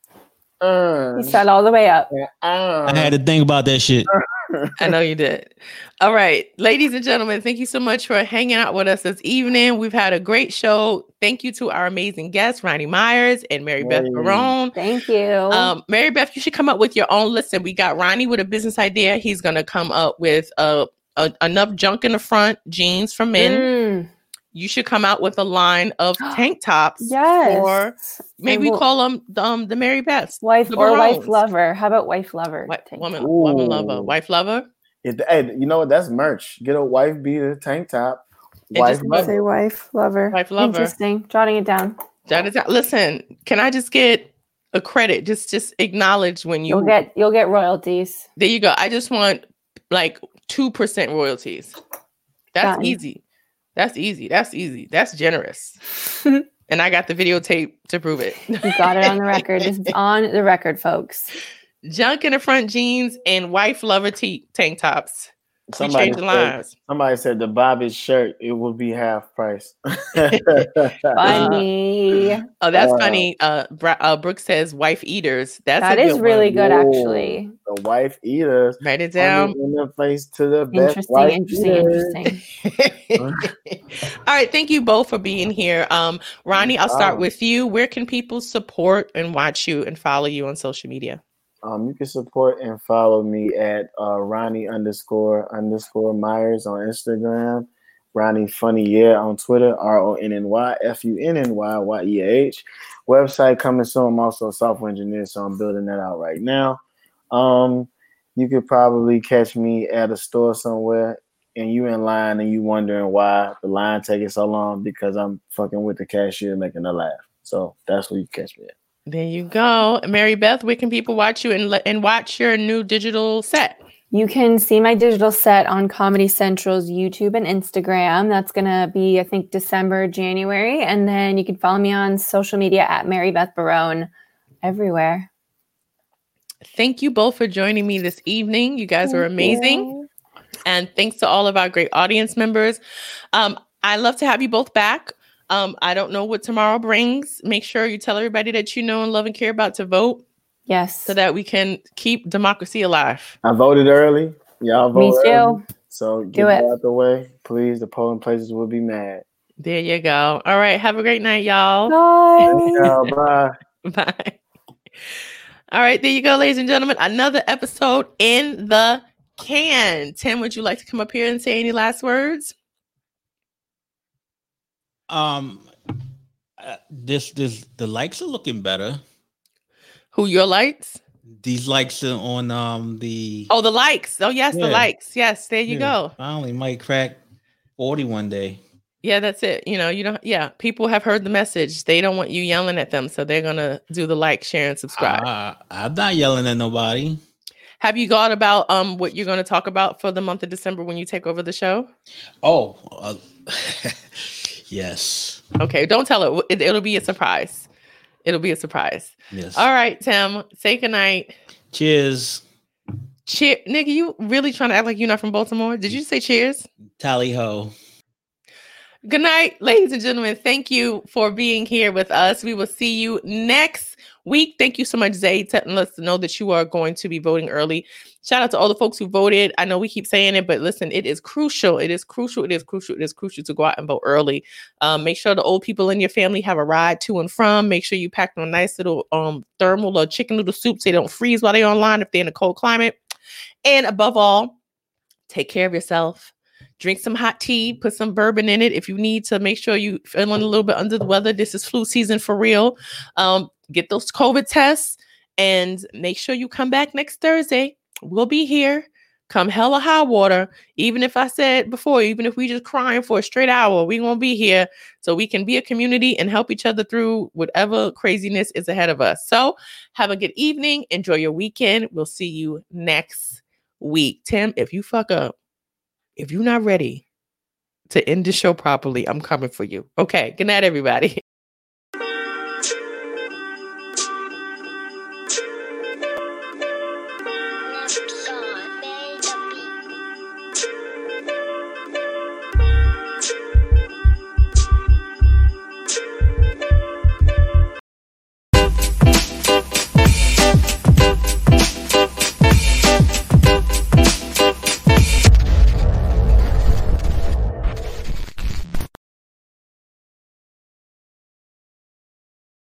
earned. He sat all the way up. I had to think about that shit. I know you did. All right, ladies and gentlemen, thank you so much for hanging out with us this evening. We've had a great show. Thank you to our amazing guests, Ronnie Myers and Mary Beth Hey. Barone. Thank you. Um, Mary Beth, you should come up with your own. Listen, we got Ronnie with a business idea. He's gonna come up with uh, a, enough junk in the front jeans for men. Mm, You should come out with a line of tank tops. yes. Or maybe we And call them um, the Mary Beths. wife the or wife lover. How about wife lover? Wi- Tank woman, top. woman lover, wife lover. It, hey, you know what? That's merch. Get a wife beater, tank top, And wife lover. Say wife lover. Wife lover. Interesting. Jotting it down. Jot it down. Listen, can I just get a credit? Just just acknowledge when you You'll get you'll get royalties. there you go. I just want like two percent royalties. That's Done. easy. That's easy. That's easy. That's generous. and I got the videotape to prove it. You got it on the record. It's on the record, folks. Junk in the front jeans and wife lover t- tank tops. We Somebody changed the said, somebody said the Bobby shirt it will be half price. Funny. Oh, that's Uh, funny. Uh, uh, Brooke says wife eaters. That's that a is good really one. good, Whoa. actually. the wife eaters. Write it Down down. in the face to the best Interesting, wife interesting, eaters. interesting. All right, thank you both for being here. Um, Ronnie, I'll start with you. Where can people support and watch you and follow you on social media? Um, you can support and follow me at uh, Ronnie underscore underscore Myers on Instagram. Ronnie Funny Yeah on Twitter. R O N N Y F U N N Y Y E A H. Website coming soon. I'm also a software engineer, so I'm building that out right now. Um, you could probably catch me at a store somewhere, and you in line, and you wondering why the line taking so long because I'm fucking with the cashier making her laugh. So that's where you catch me at. There you go, Mary Beth. Where can people watch you and and watch your new digital set? You can see my digital set on Comedy Central's YouTube and Instagram. That's going to be, I think, December, January. And then you can follow me on social media at Mary Beth Barone everywhere. Thank you both for joining me this evening. You guys were amazing. you. And thanks to all of our great audience members. Um, I love to have you both back. Um, I don't know what tomorrow brings. Make sure you tell everybody that you know and love and care about to vote Yes. so that we can keep democracy alive. I voted early. Y'all Me vote early. too. So get Do it. out the way, please. The polling places will be mad. There you go. All right. Have a great night, y'all. Bye. Yeah, bye. Bye. All right. There you go, ladies and gentlemen. Another episode in the can. Tim, would you like to come up here and say any last words? Um, uh, this this the likes are looking better. Who your lights? These likes are on um the Oh, the likes. Oh, yes, the likes. Yes, there you Yeah, go. Finally, might crack forty one day. Yeah, that's it. You know, you don't, yeah, people have heard the message. They don't want you yelling at them. So they're to do the like, share, and subscribe. Uh, I'm not yelling at nobody. have you thought about um what you're going to talk about for the month of December when you take over the show? Oh, uh, yes, Okay, don't tell it. it. It'll be a surprise. It'll be a surprise. yes. All right, Tim, say goodnight. Cheers, Cheer, nigga, you really trying to act like you're not from Baltimore? Did you say cheers? tally ho. Good night, ladies and gentlemen. Thank you for being here with us. We will see you next week. Thank you so much, Zay, telling us know that you are going to be voting early. Shout out to all the folks who voted. I know we keep saying it, but listen, it is crucial. It is crucial. It is crucial. It is crucial to go out and vote early. Um, make sure the old people in your family have a ride to and from. Make sure you pack them a nice little um, thermal or chicken noodle soup so they don't freeze while they're online if they're in a cold climate. And above all, take care of yourself drink some hot tea, put some bourbon in it if you need to make sure you feeling a little bit under the weather. This is flu season for real. Um, get those COVID tests and make sure you come back next Thursday. We'll be here. Come hell or high water. Even if I said before, even if we just crying for a straight hour, we won't be here so we can be a community and help each other through whatever craziness is ahead of us. So have a good evening. Enjoy your weekend. We'll see you next week. Tim, if you fuck up, if you're not ready to end the show properly, I'm coming for you. Okay. Good night, everybody.